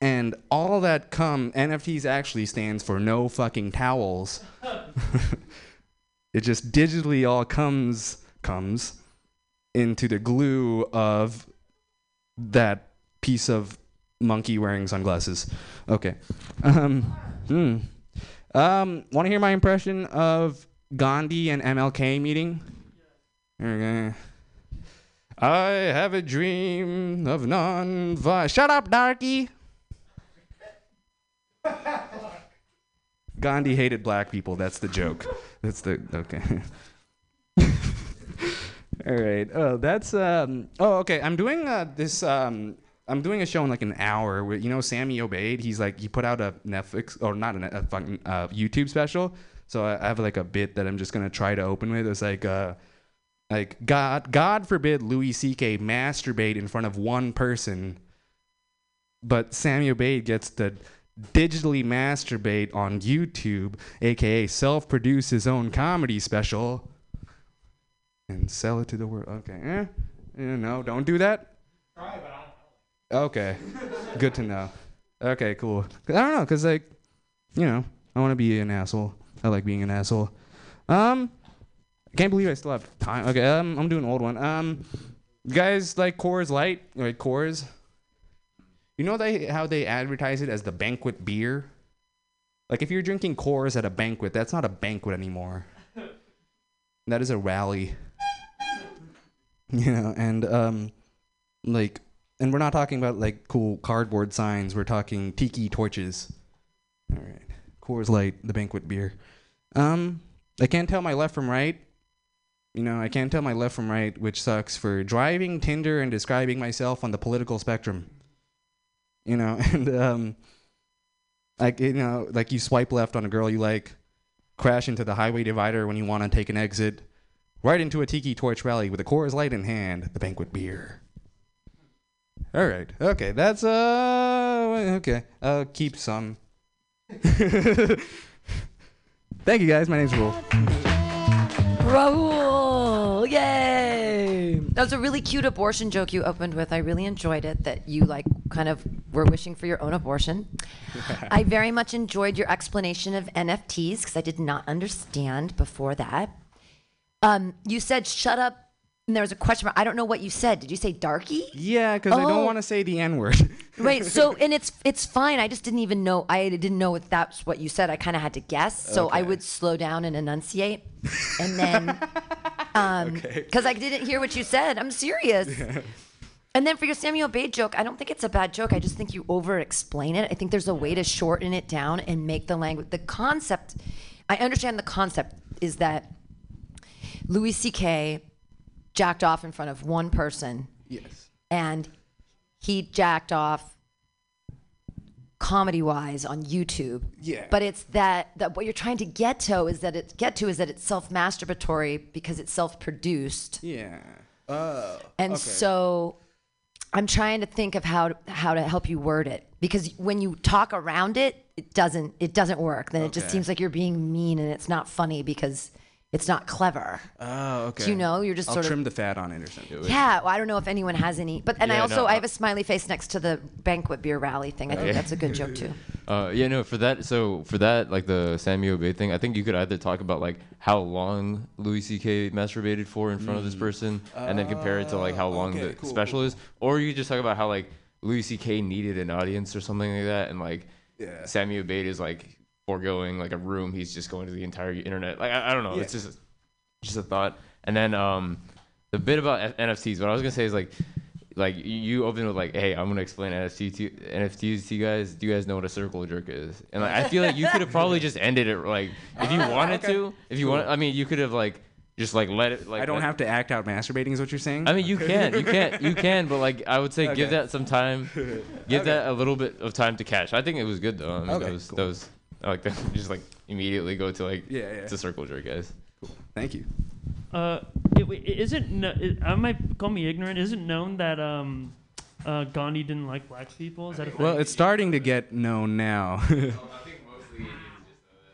and all that come NFTs actually stands for no fucking towels. it just digitally all comes comes into the glue of that piece of monkey wearing sunglasses. Okay. Um, hmm. Um, want to hear my impression of Gandhi and MLK meeting? Okay. I have a dream of non-violence. Shut up, darky. Gandhi hated black people. That's the joke. That's the okay. All right. Oh, that's um. Oh, okay. I'm doing uh, this. Um, I'm doing a show in like an hour. Where, you know, Sammy Obeid. He's like he put out a Netflix or not a, a fucking uh, YouTube special. So I, have like a bit that I'm just gonna try to open with. It's like uh, like God God forbid Louis C.K. masturbate in front of one person, but Sammy Obeid gets to digitally masturbate on YouTube, aka self-produce his own comedy special and sell it to the world. Okay. Eh? No, don't do that. Okay. Good to know. Okay, cool. I don't know, cause like, you know, I want to be an asshole. I like being an asshole. Um, I can't believe I still have time. Okay, um, I'm doing an old one. Um, you guys like Coors Light? Like Coors? You know they how they advertise it as the banquet beer? Like if you're drinking Coors at a banquet, that's not a banquet anymore. That is a rally. You know, and um, like, and we're not talking about like cool cardboard signs. We're talking tiki torches. All right, Coors Light, the banquet beer. Um, I can't tell my left from right. You know, I can't tell my left from right, which sucks for driving Tinder and describing myself on the political spectrum. You know, and um, like you know, like you swipe left on a girl you like, crash into the highway divider when you want to take an exit, right into a tiki torch rally with a Coors Light in hand, the banquet beer. All right, okay, that's uh, okay. I'll keep some. Thank you guys. My name's Rule. Raul, yay! That was a really cute abortion joke you opened with. I really enjoyed it. That you like kind of were wishing for your own abortion. I very much enjoyed your explanation of NFTs because I did not understand before that. Um, you said shut up, and there was a question mark. I don't know what you said. Did you say darky? Yeah, because I Oh. don't want to say the N word. Right. So, and it's it's fine. I just didn't even know. I didn't know if that's what you said. I kind of had to guess. So I would slow down and enunciate, and then, um, because I didn't hear what you said. I'm serious. And then for your Sammy Obeid joke, I don't think it's a bad joke. I just think you over explain it. I think there's a way to shorten it down and make the language. The concept, I understand the concept is that Louis C.K. jacked off in front of one person yes. and he jacked off comedy wise on YouTube. Yeah. But it's that that what you're trying to get to is that it get to is that it's self masturbatory because it's self produced. Yeah. Oh. And okay. so I'm trying to think of how to, how to help you word it because when you talk around it, it doesn't it doesn't work. Then it just Okay. seems like you're being mean and it's not funny because it's not clever. Oh, okay. Do you know? You're just I'll sort of trim the fat on it or something. yeah, well, I don't know if anyone has any, but and I also no, I uh, have a smiley face next to the banquet beer rally thing. I think that's a good joke too. Uh, yeah, no, for that, so for that, like the Sammy Obeid thing, I think you could either talk about like how long Louis C.K. masturbated for in front of this person, and then compare it to like how long Mm. okay, the cool, special cool, is, or you just talk about how like Louis C.K. needed an audience or something like that, and like Yeah. Sammy Obeid is like foregoing like a room, he's just going to the entire internet. Like I, I don't know, it's just just a thought. And then um, the bit about F- NFTs, what I was gonna say is like, like you- open with like, hey, I'm gonna explain NFT to NFTs to you guys. Do you guys know what a circle jerk is? And like, I feel like you could have probably just ended it like, if you wanted to, if you want, I mean, you could have like just like let it like. I don't let- have to act out masturbating, is what you're saying? I mean, you can, you can, you can, but like, I would say give that some time, give that a little bit of time to catch. I think it was good though. I mean, Okay, that was cool. that was I like that. Just like immediately go to like, Yeah, yeah. it's a circle jerk, guys. Cool. Thank you. Uh, it, wait, is it? No, it, I might call me ignorant. Is it known that um, uh, Gandhi didn't like black people? Is that a thing? Well, it's starting to get known now.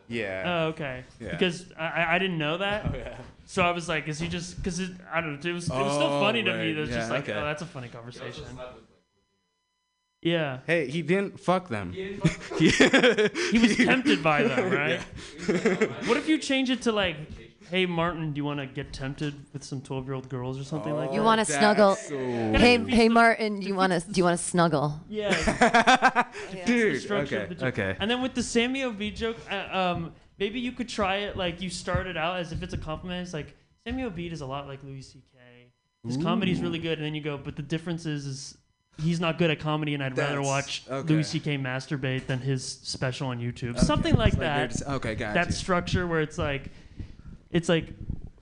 yeah. Oh, okay. Yeah. Because I, I- I didn't know that. Oh, yeah. So I was like, is he just? Because I don't know. It was it was still Oh, funny to me. right. That it's just like, okay. oh, that's a funny conversation. Yeah. Hey, he didn't fuck them. He was tempted by them, right? what if you change it to like, "Hey Martin, do you want to get tempted with some 12-year-old girls or something like that?" You want to snuggle? Hey, hey, Martin, do you want to do you want to snuggle? Yeah. Dude, okay, the joke. okay. And then with the Sammy Obeid joke, uh, um, maybe you could try it like you start it out as if it's a compliment. It's like Sammy Obeid is a lot like Louis C.K. His comedy's really good, and then you go, but the difference is, is he's not good at comedy, and I'd rather watch okay. Louis C.K. masturbate than his special on YouTube. Something like It's they're that. just- okay, got That you. structure where it's like, it's like.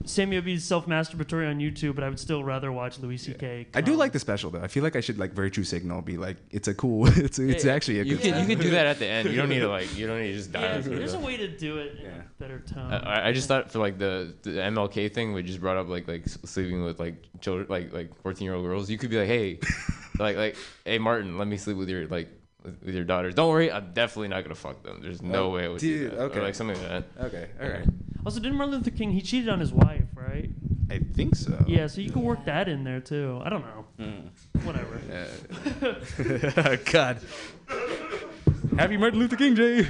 Sammy be self-masturbatory on YouTube, but I would still rather watch Louis C.K. I do like the special though. I feel like I should like virtue signal be like it's a cool. It's it's Yeah, actually a you good. can you can do that at the end. You don't need to like you don't need to just Yeah, there's a way to do it in a better tone. I, I just thought for like the, the MLK thing, we just brought up like like sleeping with like children, like like 14 year old girls. You could be like, hey, like like hey Martin, let me sleep with your like with with your daughters. Don't worry, I'm definitely not gonna fuck them. There's no Oh, way I would dude, do that. Or, okay. like something like that. Okay, all right. Also, didn't Martin Luther King he cheated on his wife, right? I think so. Yeah, so you can work that in there too. I don't know. Hmm. Whatever. God. Happy Martin Luther King Day.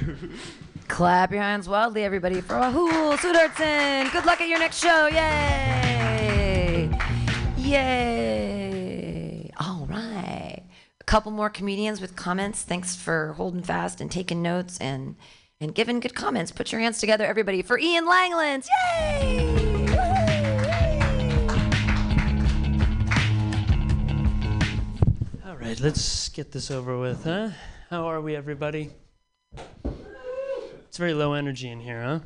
Clap your hands wildly, everybody, for Rahul Sudartsan. Good luck at your next show. Yay! Yay! All right. Couple more comedians with comments. Thanks for holding fast and taking notes and and giving good comments. Put your hands together, everybody, for Ian Langlands. Yay! All right, let's get this over with, huh? How are we, everybody? It's very low energy in here, huh?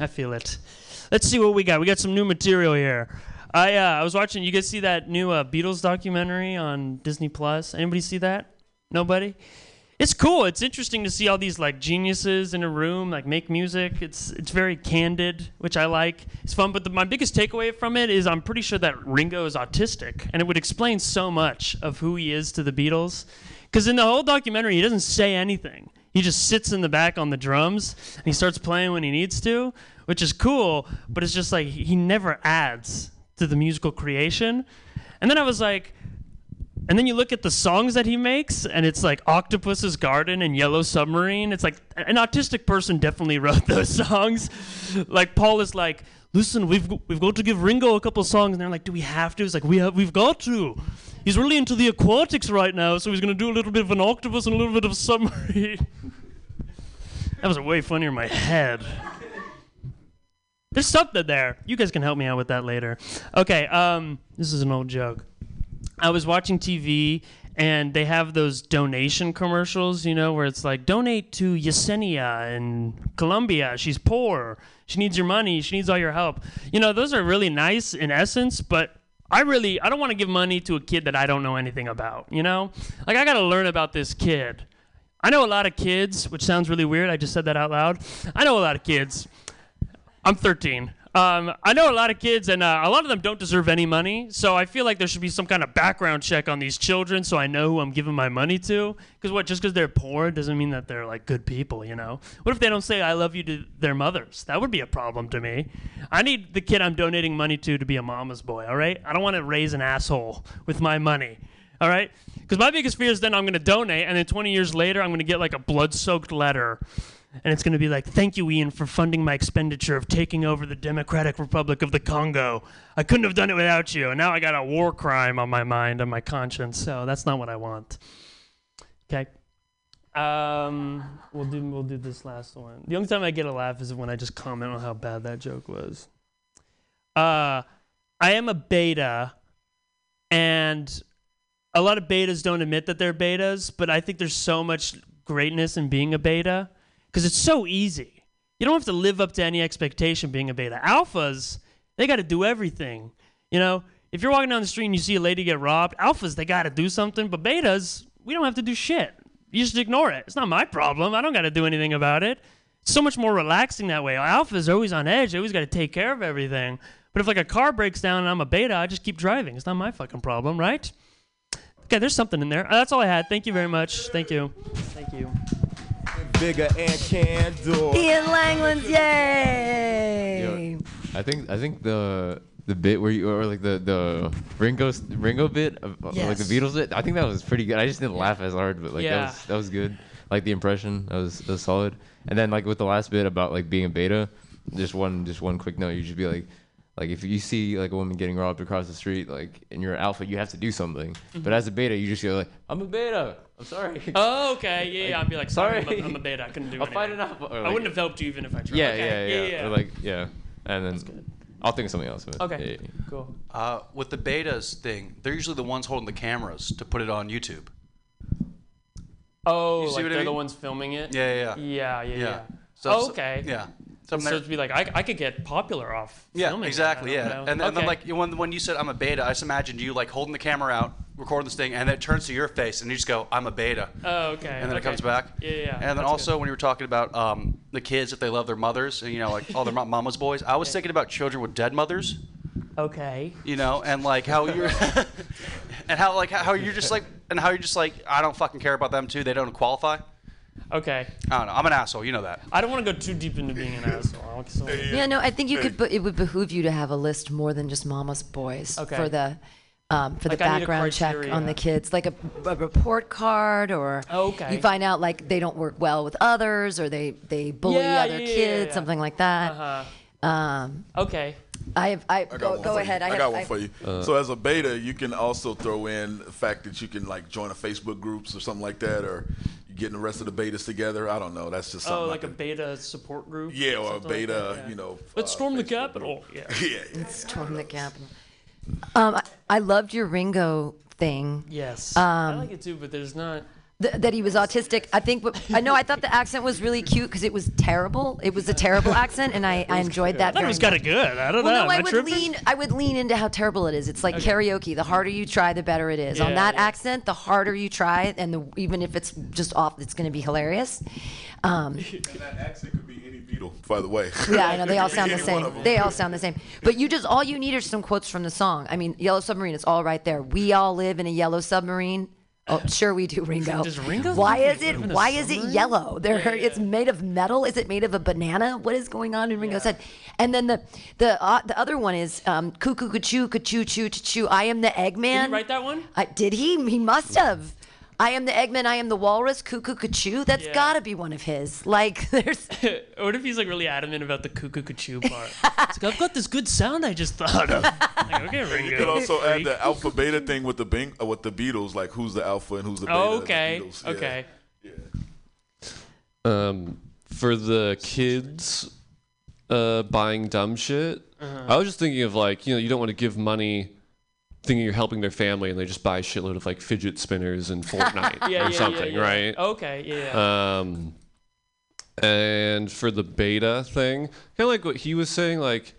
I feel it. Let's see what we got. We got some new material here. I uh, I was watching. You guys see that new uh, Beatles documentary on Disney Plus? Anybody see that? Nobody. It's cool. It's interesting to see all these like geniuses in a room, like make music. It's it's very candid, which I like. It's fun. But the, my biggest takeaway from it is I'm pretty sure that Ringo is autistic, and it would explain so much of who he is to the Beatles. Because in the whole documentary, he doesn't say anything. He just sits in the back on the drums and he starts playing when he needs to, which is cool. But it's just like he never adds to the musical creation. And then I was like, and then you look at the songs that he makes, and it's like Octopus's Garden and Yellow Submarine. It's like an autistic person definitely wrote those songs. Like Paul is like, listen, we've we've got to give Ringo a couple songs, and they're like, do we have to? It's like we have, we've got to. He's really into the aquatics right now, so he's gonna do a little bit of an octopus and a little bit of a submarine. that was way funnier in my head. There's something there. You guys can help me out with that later. Okay, um, this is an old joke. I was watching TV and they have those donation commercials, you know, where it's like donate to Yesenia in Colombia. She's poor. She needs your money. She needs all your help. You know, those are really nice in essence, but I really I don't want to give money to a kid that I don't know anything about, you know? Like I got to learn about this kid. I know a lot of kids, which sounds really weird. I just said that out loud. I know a lot of kids. I'm 13. Um, I know a lot of kids, and uh, a lot of them don't deserve any money. So I feel like there should be some kind of background check on these children, so I know who I'm giving my money to. Because what? Just because they're poor doesn't mean that they're like good people, you know? What if they don't say "I love you" to their mothers? That would be a problem to me. I need the kid I'm donating money to to be a mama's boy. All right? I don't want to raise an asshole with my money. All right? Because my biggest fear is then I'm going to donate, and then 20 years later, I'm going to get like a blood-soaked letter and it's going to be like, "Thank you, Ian, for funding my expenditure of taking over the Democratic Republic of the Congo. I couldn't have done it without you, and now I got a war crime on my mind and my conscience. So that's not what I want." Okay. Um, we'll do we'll do this last one. The only time I get a laugh is when I just comment on how bad that joke was. Uh, I am a beta, and a lot of betas don't admit that they're betas, but I think there's so much greatness in being a beta because it's so easy. You don't have to live up to any expectation being a beta. Alphas, they got to do everything. You know, if you're walking down the street and you see a lady get robbed, alphas, they got to do something, but betas, we don't have to do shit. You just ignore it. It's not my problem. I don't got to do anything about it. It's so much more relaxing that way. Alphas are always on edge. They always got to take care of everything. But if like a car breaks down and I'm a beta, I just keep driving. It's not my fucking problem, right? Okay, there's something in there. That's all I had. Thank you very much. Thank you. Thank you. Bigger and candor. Ian Langlands, yay! Yo, I think I think the the bit where you or like the the Ringo Ringo bit uh, of, of, like the Beatles bit. I think that was pretty good. I just didn't laugh as hard, but like Yeah. that was that was good. Like the impression that was that was solid. And then like with the last bit about like being a beta, just one just one quick note. You should be like, like if you see like a woman getting robbed across the street, like in your alpha, you have to do something. Mm-hmm. But as a beta, you just go like, I'm a beta. I'm sorry. Oh, okay. Yeah, yeah. I'd be like, sorry, I'm a, I'm a beta. I couldn't do it. I'll anything. find it out. I wouldn't have helped you even if I tried. Yeah, okay. yeah, yeah, yeah, Or like yeah, and then I'll think of something else. But Okay, yeah, yeah. cool. Uh, with the betas thing, they're usually the ones holding the cameras to put it on YouTube. Oh, You see like what I they're the mean? ones filming it. Yeah, yeah, yeah, yeah, yeah. So- oh, so- okay. yeah. So, So they're- be like I, I could get popular off. Yeah, filming exactly. I don't Yeah, know. and, then- and then like when when you said I'm a beta, I just imagined you like holding the camera out, recording this thing, and then it turns to your face, and you just go, "I'm a beta." Oh, okay. And then it comes back. Yeah, yeah. yeah. And then That's also when you were talking about um, the kids if they love their mothers, and you know like all their mo- mama's boys, I was thinking about children with dead mothers. Okay. You know, and like how you're, and how like how you're just like, and how you're just like, I don't fucking care about them too. They don't qualify. Okay. I don't know. I'm an asshole. You know that. I don't want to go too deep into being an asshole. So. Yeah, no, I think you could. But it would behoove you to have a list more than just Mama's Boys Okay. for the. Um, for Like, the I need a background check on criteria. the kids, like a, a report card, or Okay. you find out like they don't work well with others, or they they bully Yeah, other yeah, yeah, kids, yeah. something like that. Uh-huh. Um, Okay. I have. I, I got go, one go for ahead. You. I, I, have, got one I- for you. so as a beta, you can also throw in the fact that you can like join a Facebook groups or something like that, or getting the rest of the betas together. I don't know. That's just something. Oh, I like a could- beta support group. Yeah, or a something like beta, that, yeah. you know, Let's uh, storm the Capitol. Yeah. yeah, Let's storm the Capitol. Um, I, I loved your Ringo thing. Yes. I Um, like it too, but there's not. Th- that he was autistic. I think. What, I know. I thought the accent was really cute because it was terrible. It was a terrible accent, and I, I enjoyed that. I thought it was kind of good. I don't Well, know. no, I Am would tripping? lean. I would lean into how terrible it is. It's like Okay. karaoke. The harder you try, the better it is. On that yeah. accent, the harder you try, and the, even if it's just off, it's going to be hilarious. Um, And that accent could be any Beatle, by the way. yeah, I know they all sound the same. They all sound the same. But you just all you need are some quotes from the song. I mean, Yellow Submarine. It's all right there. We all live in a yellow submarine. Oh, sure we do, Ringo. Does Ringo Why is it? Why is it yellow? There, Yeah, yeah. it's made of metal. Is it made of a banana? What is going on in Ringo's head? And then the the uh, the other one is um, cuckoo, choo, choo, choo, choo. I am the Eggman. Did he write that one? I, did he? He must have. I am the Eggman. I am the Walrus. Cuckoo, choo. That's Yeah. got to be one of his. Like, there's. what if he's like really adamant about the cuckoo cuckoo part? it's like, I've got this good sound I just thought of. Like, okay, Ringo. You could also add the alpha beta thing with the Bing, uh, with the Beatles, like who's the alpha and who's the beta. Oh, of the okay. Beatles. Yeah. Okay. Um, for the kids uh, buying dumb shit, Uh-huh. I was just thinking of like, you know, you don't want to give money thinking you're helping their family and they just buy a shitload of like fidget spinners and Fortnite Yeah, or yeah, something, yeah, yeah. right? Okay, yeah, yeah. Um, and for the beta thing, kind of like what he was saying, like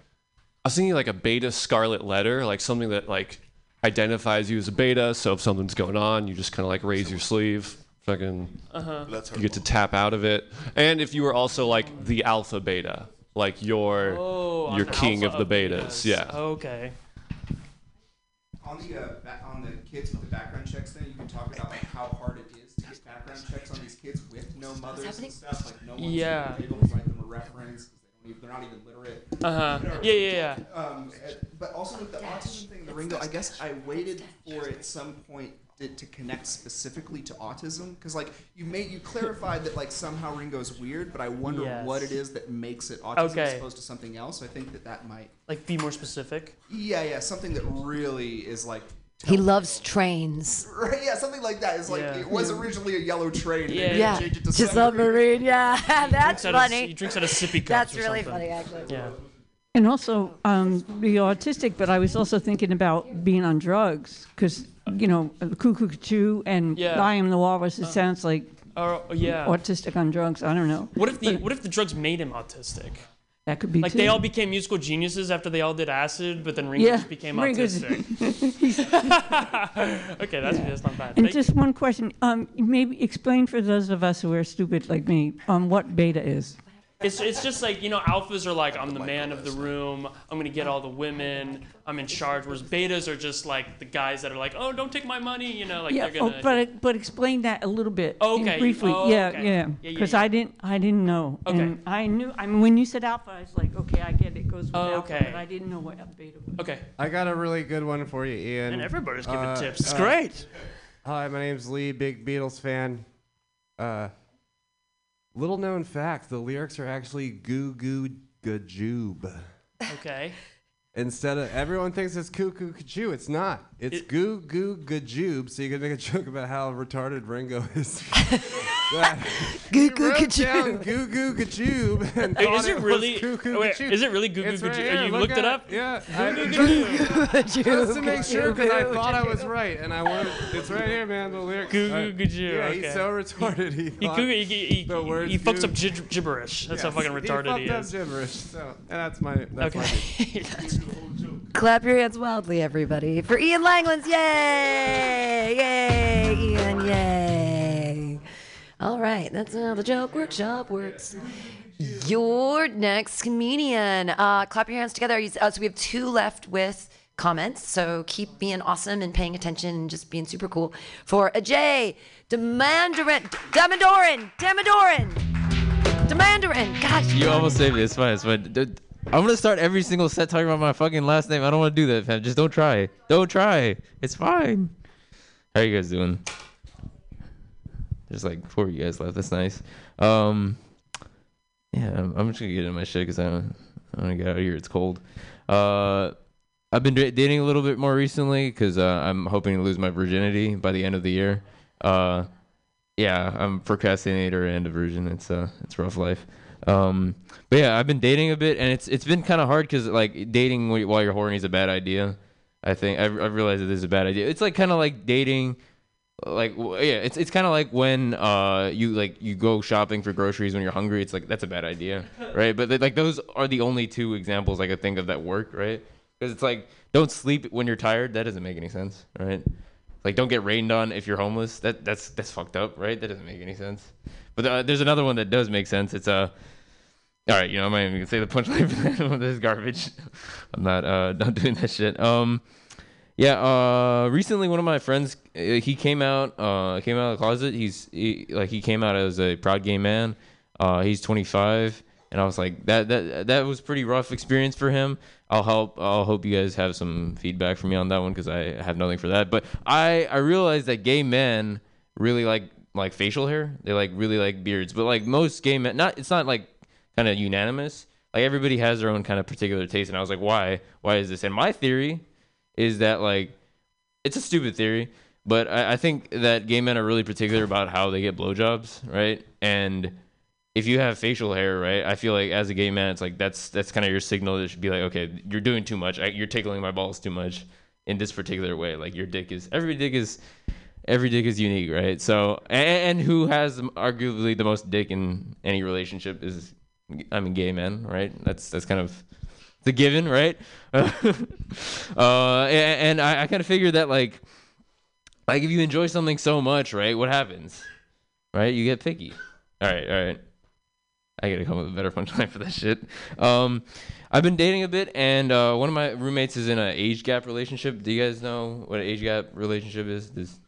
I was thinking like a beta scarlet letter, like something that like identifies you as a beta. So if something's going on, you just kind of like raise your sleeve, fucking, Uh-huh. That's you get to tap out of it. And if you were also like the alpha beta, like you're Oh, I'm you're the king of the betas, betas. yeah. Okay. On the uh, ba- on the kids with the background checks thing, you can talk about like how hard it is to get background checks on these kids with no mothers and stuff. Like no one's Yeah. able to write them a reference because they don't even, they're not even literate. Uh-huh. Whatever. Yeah, yeah, yeah. Um, uh, but also with the autism thing, the Ringo, I guess I waited for at some point it to connect specifically to autism because like you made you clarified that like somehow Ringo's weird, but I wonder Yes. what it is that makes it autism Okay. as opposed to something else. I think that that might. Like, be more specific. Yeah, yeah, something that really is like. He loves trains. Right, yeah, something like that. It's like Yeah. it was originally a yellow train. Yeah, they Yeah, changed it to just submarine. submarine. Yeah, that's Drinks out of- funny. he drinks out of sippy cups That's or really something. funny, actually. Yeah. And also, um, the autistic, but I was also thinking about being on drugs because, you know, cuckoo choo and Yeah. I am the walrus. It sounds like Or, yeah. autistic on drugs. I don't know. What if the What if the drugs made him autistic? That could be Like too. they all became musical geniuses after they all did acid, but then Ringo Yeah, just became Ringo's- autistic. okay, that's that's not bad. And Thank- just one question. Um, maybe explain for those of us who are stupid like me um, what beta is. It's, it's just like, you know, alphas are like, I'm the man of the room. I'm going to get all the women. I'm in charge. Whereas betas are just like the guys that are like, oh, don't take my money. You know, like yeah, they're going to. oh, but but explain that a little bit. Okay, Briefly. oh, yeah, okay. yeah. Yeah, yeah, Because yeah. I didn't I didn't know. Okay. And I knew. I mean, when you said alpha, I was like, okay, I get it. It goes with Oh, alpha, okay. but I didn't know what beta was. okay. I got a really good one for you, Ian. And everybody's giving Uh, tips. It's uh, great. Hi, my name's Lee, big Beatles fan. Uh, little known fact: the lyrics are actually "goo goo gajoob. Okay. Instead of everyone thinks it's cuckoo kachoo, it's not. It's goo goo gajoob. So you can make a joke about how retarded Ringo is. Goo goo gajoob. Goo goo gajoob. And Hey, is it was really? cuckoo wait, is it really goo goo It's right You look looked it up? Yeah. Goo goo just- Just to make sure, because I thought I was right, and I wanted. It's right here, man. The lyrics. Goo goo gajoo, Yeah, he's so retarded. He, He, he, he, he, the words he fucks up gib- gibberish. That's how fucking retarded he, is. He fucked up gibberish. So, and that's my. That's Okay. Clap your hands wildly, everybody, for Ian Langlands. Yay! Yay, Ian, yay. All right, that's how the joke workshop works. Your next comedian. Uh, clap your hands together. Uh, so we have two left with comments. So keep being awesome and paying attention and just being super cool. For Ajay Demandarin, Damandoran, Damandoran, Demandarin. Gosh, You almost saved me. It's fine. It's fine. I'm gonna start every single set talking about my fucking last name. I don't want to do that, fam. Just don't try. Don't try. It's fine. How are you guys doing? There's like four of you guys left. That's nice. Um, yeah, I'm, I'm just gonna get in my shit because I don't, I want to get out of here. It's cold. Uh, I've been dating a little bit more recently because uh, I'm hoping to lose my virginity by the end of the year. Uh, yeah, I'm procrastinator and a virgin. It's uh, it's rough life. Um, but yeah, I've been dating a bit, and it's it's been kind of hard because like dating while you're horny is a bad idea. I think I've, I've realized that this is a bad idea. It's like kind of like dating, like yeah, it's it's kind of like when uh you like you go shopping for groceries when you're hungry. It's like that's a bad idea, right? But like those are the only two examples I could think of that work, right? Because it's like don't sleep when you're tired. That doesn't make any sense, right? Like don't get rained on if you're homeless. That that's that's fucked up, right? That doesn't make any sense. But uh, there's another one that does make sense. It's uh all right, you know, I'm not even gonna say the punchline for that. This is garbage. I'm not uh not doing that shit. Um yeah, uh recently one of my friends uh, he came out uh came out of the closet. He's he, like he came out as a proud gay man. Uh he's 25 and I was like that that that was pretty rough experience for him. I'll help I'll hope you guys have some feedback for me on that one cuz I have nothing for that. But I I realized that gay men really like like facial hair. They like really like beards. But like most gay men not it's not like kind of unanimous. Like everybody has their own kind of particular taste, and I was like, why? Why is this? And my theory is that like it's a stupid theory, but I, I think that gay men are really particular about how they get blowjobs, right? And if you have facial hair, right, I feel like as a gay man, it's like that's that's kind of your signal that should be like, okay, you're doing too much. I, you're tickling my balls too much in this particular way. Like your dick is every dick is every dick is unique, right? So and, and who has arguably the most dick in any relationship is I mean gay men, right? That's that's kind of the given, right? uh, and, I, I kind of figured that like like if you enjoy something so much, right? What happens? Right? You get picky. All right, all right. I gotta come up with a better punchline for that shit. Um, I've been dating a bit, and uh, one of my roommates is in an age gap relationship. Do you guys know what an age gap relationship is? This,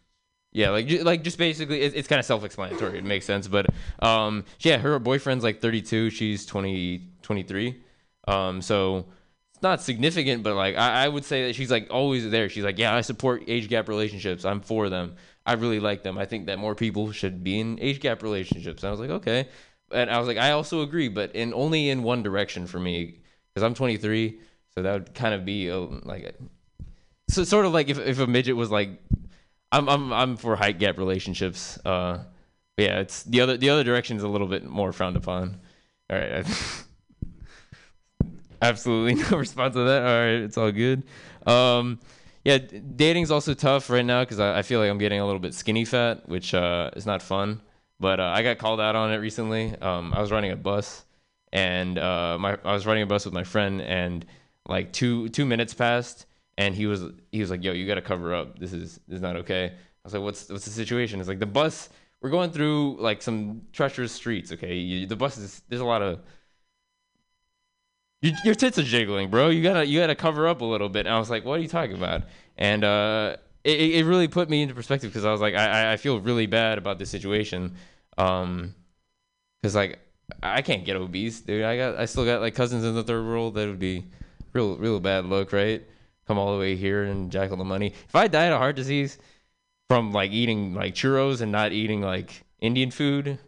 yeah, like like just basically, it, it's kind of self-explanatory. It makes sense, but um, yeah, her boyfriend's like 32, she's 20, 23. Um, so it's not significant, but like I, I would say that she's like always there. She's like, yeah, I support age gap relationships. I'm for them. I really like them. I think that more people should be in age gap relationships. And I was like, okay. And I was like, I also agree, but in only in one direction for me, because I'm 23. So that would kind of be a, like, a, so sort of like if, if a midget was like, I'm I'm I'm for height gap relationships. Uh, yeah, it's the other the other direction is a little bit more frowned upon. All right. Absolutely no response to that. All right, it's all good. Um, yeah, dating's also tough right now because I, I feel like I'm getting a little bit skinny fat, which uh, is not fun. But uh, I got called out on it recently. Um, I was running a bus, and uh, my I was running a bus with my friend, and like two two minutes passed, and he was he was like, "Yo, you got to cover up. This is this is not okay." I was like, "What's what's the situation?" It's like the bus. We're going through like some treacherous streets. Okay, you, the bus is there's a lot of your, your tits are jiggling, bro. You gotta you gotta cover up a little bit. And I was like, what are you talking about? And uh, it it really put me into perspective because I was like, I I- feel really bad about this situation, um, because like I can't get obese, dude. I got I still got like cousins in the third world that would be real real bad look, right? Come all the way here and jack all the money. If I died of heart disease from like eating like churros and not eating like Indian food,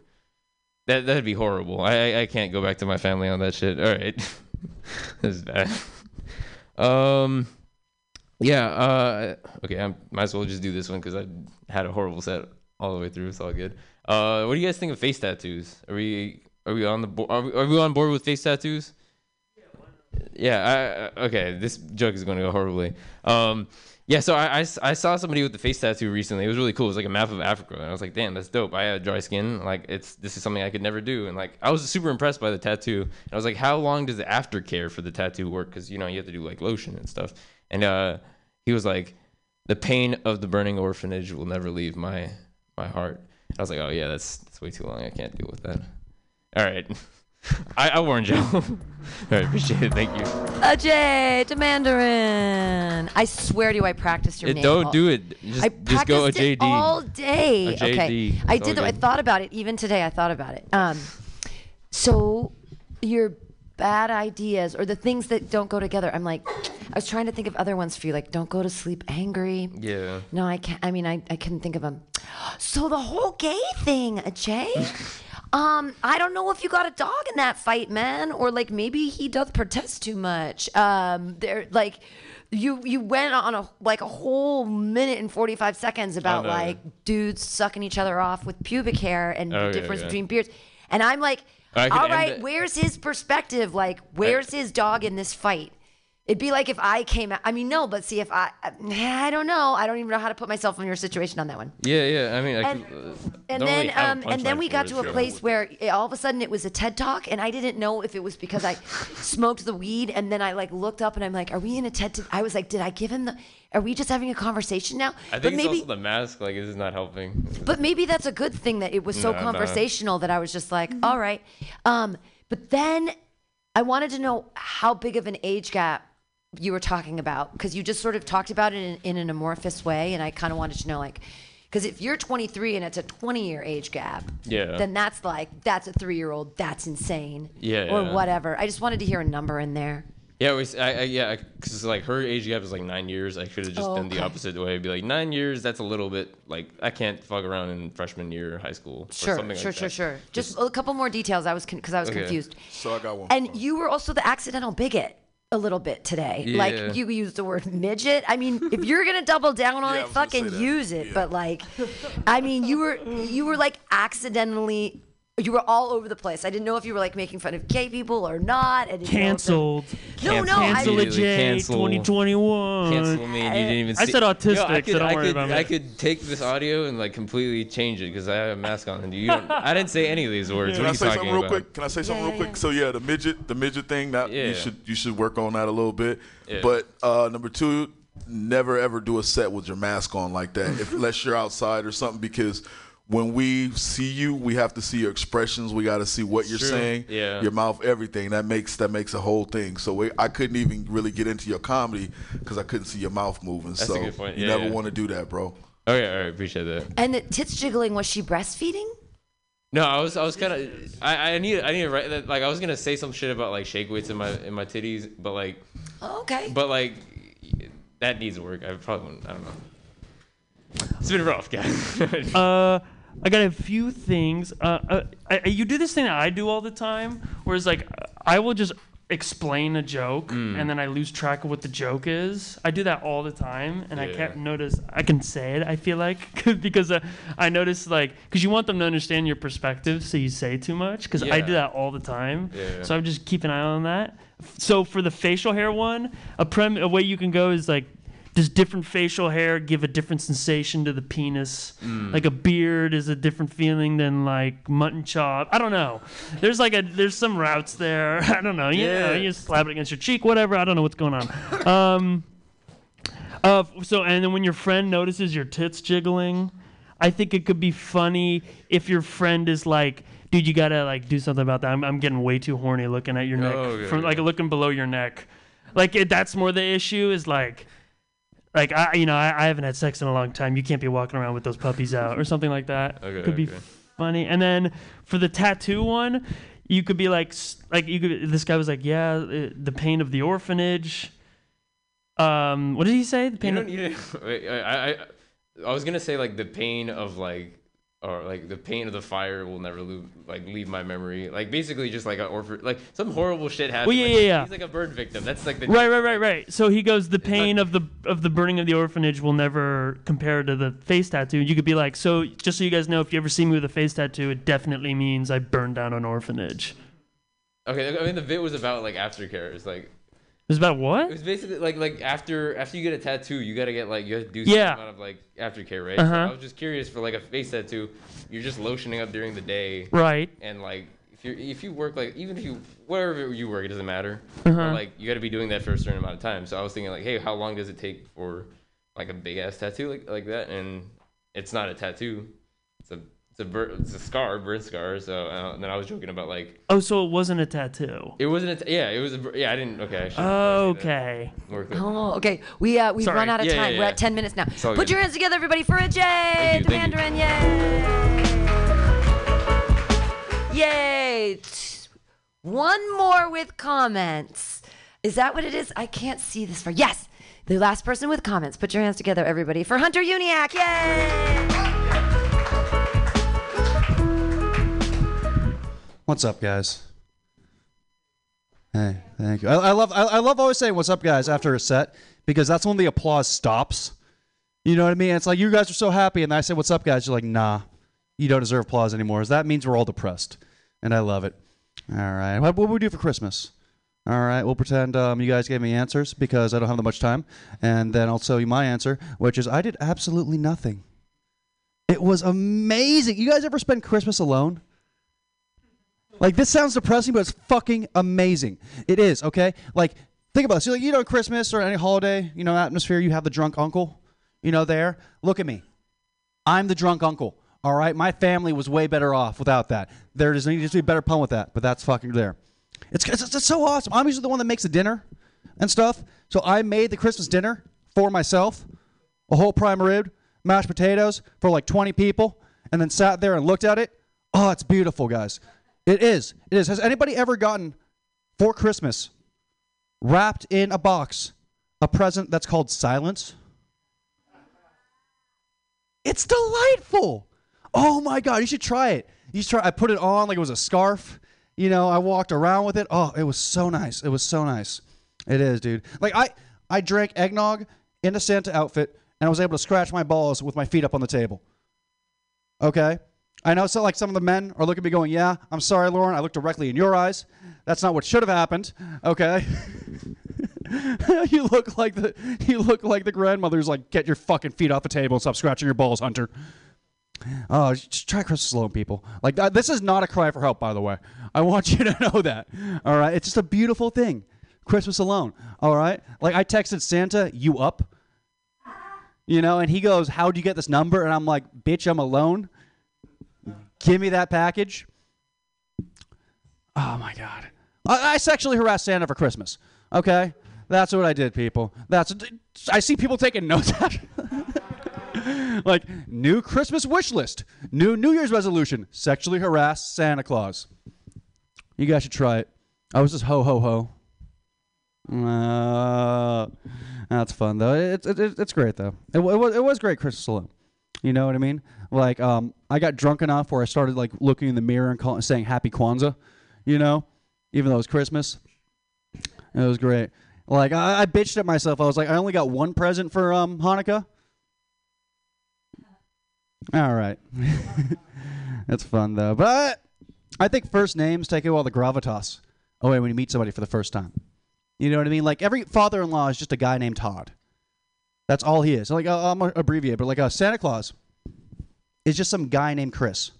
That that'd be horrible. I I, I can't go back to my family on that shit. All right, this is bad. Um, yeah. Uh, okay. I might as well just do this one because I had a horrible set all the way through. It's all good. Uh, what do you guys think of face tattoos? Are we are we on the bo- are we, are we on board with face tattoos? Yeah, I, I- okay. This joke is going to go horribly. Um, yeah, so I I saw somebody with the face tattoo recently. It was really cool. It was like a map of Africa, and I was like, "Damn, that's dope." I have dry skin. Like, it's this is something I could never do, and like I was super impressed by the tattoo. And I was like, "How long does the aftercare for the tattoo work?" Because you know you have to do like lotion and stuff. And uh, he was like, "The pain of the burning orphanage will never leave my my heart." I was like, "Oh yeah, that's that's way too long. I can't deal with that." All right, I, I warned you. All right, appreciate it. Thank you. Ajay to Mandarin. I swear to you, I practiced your It- name. don't all- do it. Just- I just go practiced it all day. AJD. Okay, I It's all did. I good. thought about it even today. I thought about it. Um, so your bad ideas or the things that don't go together. I'm like, I was trying to think of other ones for you. Like, don't go to sleep angry. Yeah. No, I can't. I mean, I, I couldn't think of them. So the whole gay thing, Jay. Um, I don't know if you got a dog in that fight, man, or like maybe he does protest too much. Um, there, like, you you went on a like a whole minute and forty five seconds about know. like dudes sucking each other off with pubic hair and Oh, the yeah, difference yeah. between beards, and I'm like, I all right, where's his perspective? Like, where's his dog in this fight? It'd be like if I came out. I mean, no, but see, if I, I don't know. I don't even know how to put myself in your situation on that one. Yeah, yeah. I mean, I And- could, uh, And then, really um, and then we got to a sure. place where it, all of a sudden it was a TED talk, and I didn't know if it was because I smoked the weed, and then I like looked up, and I'm like, "Are we in a TED?" T-? I was like, "Did I give him the? Are we just having a conversation now?" I but think it's maybe, also the mask. Like, this is not helping. but maybe that's a good thing that it was so No, no. conversational that I was just like, "All right." Um, but then I wanted to know how big of an age gap you were talking about because you just sort of talked about it in, in an amorphous way, and I kind of wanted to know like. Because if you're 23 and it's a 20 year age gap, Yeah. then that's like that's a three year old. That's insane. Yeah, Or yeah. whatever. I just wanted to hear a number in there. Yeah, it was, I, I, yeah, because like her age gap is like nine years. I should have just Oh, done the okay. opposite way. Be like nine years. That's a little bit like I can't fuck around in freshman year of high school. or Sure, something sure, like sure, that. sure. Just a couple more details. I was because I was Okay. confused. So I got one. And you were also the accidental bigot a little bit today. Yeah. Like you used the word midget. I mean, if you're gonna double down on Yeah, it, fucking use it. But like, I mean, you were you were like accidentally. You were all over the place. I didn't know if you were like making fun of gay people or not. I didn't know if Canceled. No, no. I, Cancel it, Immediately Jay. cancel. 2021. Cancel me. and You didn't even. I said autistic, Yo, I could, so don't I worry could, about I could take this audio and like completely change it because I have a mask on and you. Don't, I didn't say any of these words. Can What I are you say talking something real about? quick? Can I say something Yeah, real yeah, quick? So yeah, the midget, the midget thing that Yeah. you should you should work on that a little bit. Yeah. But uh, number two, never ever do a set with your mask on like that, if, unless you're outside or something, because. When we see you, we have to see your expressions. We got to see what you're True. saying, Yeah. your mouth, everything. That makes that makes a whole thing. So we, I couldn't even really get into your comedy because I couldn't see your mouth moving. That's a so good point. you Yeah, never yeah. want to do that, bro. Okay, all right, appreciate that. and the tits jiggling. Was she breastfeeding? No, I was I was kind of I I need I need to write that like I was gonna say some shit about like shake weights in my in my titties, but like Oh, okay. but like that needs work. I probably wouldn't, I don't know. It's been rough, guys. Uh, I got a few things. Uh, uh, I, you do this thing that I do all the time, whereas like I will just explain a joke Mm. and then I lose track of what the joke is. I do that all the time, and I can't notice. I can say it. I feel like because uh, I notice like because you want them to understand your perspective, so you say too much. Because I do that all the time. Yeah. So I just keep an eye on that. So for the facial hair one, a prem a way you can go is like. Does different facial hair give a different sensation to the penis? Mm. Like a beard is a different feeling than like mutton chop. I don't know. There's like a there's some routes there. I don't know. You know, Yeah. you just slap it against your cheek, whatever. I don't know what's going on. Um, uh, so and then when your friend notices your tits jiggling, I think it could be funny if your friend is like, dude, you gotta like do something about that. I'm, I'm getting way too horny looking at your neck, Oh, yeah, from like looking below your neck. Like it, that's more the issue is like. Like I, you know, I, I haven't had sex in a long time. You can't be walking around with those puppies out or something like that. Okay, could be funny. And then for the tattoo one, you could be like, like you could. This guy was like, yeah, uh, the pain of the orphanage. Um, what did he say? The You pain. don't of, need it. Wait, I, I I was gonna say like the pain of like or like the pain of the fire will never leave, like leave my memory. Like basically just like a orphan, like some horrible shit happened. Well, yeah, like, yeah, yeah. He's like a burn victim. That's like the Right, right, right, right. So he goes, the pain of the of the burning of the orphanage will never compare to the face tattoo. You could be like, so just so you guys know, if you ever see me with a face tattoo, it definitely means I burned down an orphanage. Okay, I mean the bit was about like aftercare. It's like was about what? it was basically like like after after you get a tattoo, you gotta get like you have to do Yeah. some amount of like aftercare, right? Uh-huh. So I was just curious for like a face tattoo, you're just lotioning up during the day, Right. And like if you if you work like even if you wherever you work, it doesn't matter. Uh-huh. Like you got to be doing that for a certain amount of time. So I was thinking like, hey, how long does it take for like a big ass tattoo like like that? And it's not a tattoo. It's a it's a bur- it's a scar, burn scar. So uh, and then I was joking about like Oh, so it wasn't a tattoo. it wasn't a t- yeah, it was a bur- yeah. I didn't okay. I should Okay. More clear. Oh, okay. We uh, we've Sorry. run out of Yeah, time. yeah, We're yeah. at ten minutes now. All Put good. your hands together, everybody, for a Jay Thank the thank you. Mandarin. Yay! Yay! T- One more with comments. Is that what it is? I can't see this far. Yes, the last person with comments. Put your hands together, everybody, for Hunter Uniac. Yay! What's up, guys? Hey, thank you. I, I love I, I love always saying "What's up, guys" after a set because that's when the applause stops. You know what I mean? It's like you guys are so happy, and I say "What's up, guys?" You're like, "Nah, you don't deserve applause anymore." That means we're all depressed, and I love it. All right, what what will we do for Christmas? All right, we'll pretend um, you guys gave me answers because I don't have that much time, and then I'll tell you my answer, which is I did absolutely nothing. It was amazing. You guys ever spend Christmas alone? Like this sounds depressing, but it's fucking amazing. It is, okay? Like think about this. You like you know Christmas or any holiday, you know, atmosphere, you have the drunk uncle, you know, there. Look at me. I'm the drunk uncle. All right? My family was way better off without that. There just needs to be a better pun with that, but that's fucking there. It's, it's, it's so awesome. I'm usually the one that makes the dinner and stuff. So I made the Christmas dinner for myself, a whole prime rib, mashed potatoes for like 20 people, and then sat there and looked at it. Oh, it's beautiful, guys. It is. It is. Has anybody ever gotten for Christmas wrapped in a box a present that's called silence? It's delightful. Oh my god, you should try it. You should try. I put it on like it was a scarf. You know, I walked around with it. Oh, it was so nice. It was so nice. It is, dude. Like I, I drank eggnog in a Santa outfit, and I was able to scratch my balls with my feet up on the table. Okay. I know so like some of the men are looking at me going, "Yeah, I'm sorry, Lauren. I looked directly in your eyes. That's not what should have happened." Okay. you look like the you look like the grandmother's like, "Get your fucking feet off the table and stop scratching your balls, Hunter." Oh, just try Christmas alone, people. Like uh, this is not a cry for help, by the way. I want you to know that. All right, it's just a beautiful thing. Christmas alone. All right. Like I texted Santa, "You up?" You know, and he goes, "How'd you get this number?" And I'm like, "Bitch, I'm alone." Give me that package. Oh my god. I, I sexually harassed Santa for Christmas. Okay? That's what I did, people. That's I see people taking notes like new Christmas wish list, new New Year's resolution, sexually harass Santa Claus. You guys should try it. I was just ho ho ho. Uh, that's fun though. It's it, it, it's great though. It, it was it was great Christmas alone. You know what I mean? Like um, I got drunk enough where I started like looking in the mirror and call, saying Happy Kwanzaa. You know, even though it was Christmas. It was great. Like I, I bitched at myself. I was like, I only got one present for um Hanukkah. All right, that's fun though. But I think first names take away all the gravitas away when you meet somebody for the first time. You know what I mean? Like every father-in-law is just a guy named Todd. That's all he is. Like uh, I'm gonna abbreviate, but like a Santa Claus is just some guy named Chris.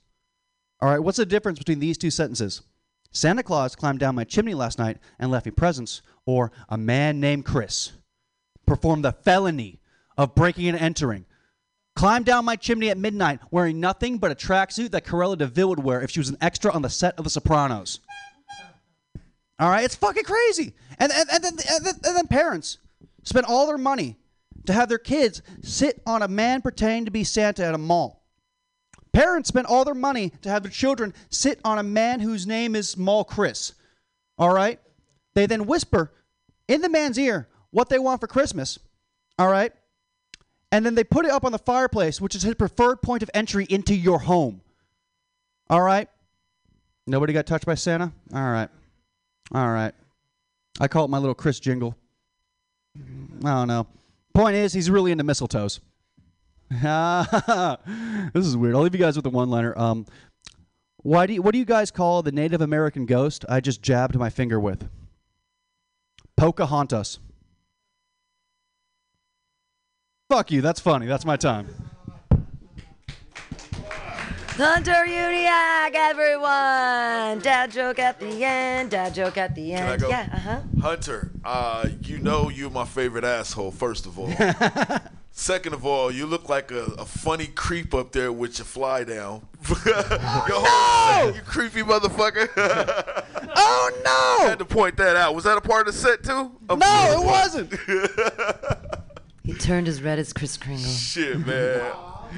All right, what's the difference between these two sentences? Santa Claus climbed down my chimney last night and left me presents, or a man named Chris performed the felony of breaking and entering. Climbed down my chimney at midnight wearing nothing but a tracksuit that Cruella de Vil would wear if she was an extra on the set of The Sopranos. All right, it's fucking crazy. And, and, and, then, and, then, and then parents spend all their money to have their kids sit on a man pretending to be Santa at a mall. Parents spend all their money to have their children sit on a man whose name is Mall Chris. All right? They then whisper in the man's ear what they want for Christmas. All right? and then they put it up on the fireplace, which is his preferred point of entry into your home. All right. Nobody got touched by Santa. All right. All right. I call it my little Chris jingle. I don't know. Point is, he's really into mistletoes. this is weird. I'll leave you guys with the one-liner. Um, why do you, what do you guys call the Native American ghost I just jabbed my finger with? Pocahontas. Fuck you. That's funny. That's my time. Hunter Uniac, everyone. Dad joke at the end. Dad joke at the Can I end. go? Yeah, uh huh. Hunter, uh, you know you're my favorite asshole, first of all. Second of all, you look like a, a funny creep up there with your fly down. Yo, You creepy motherfucker. oh no! I had to point that out. Was that a part of the set too? I'm No, it wasn't. He turned as red as Kris Kringle. Shit, man.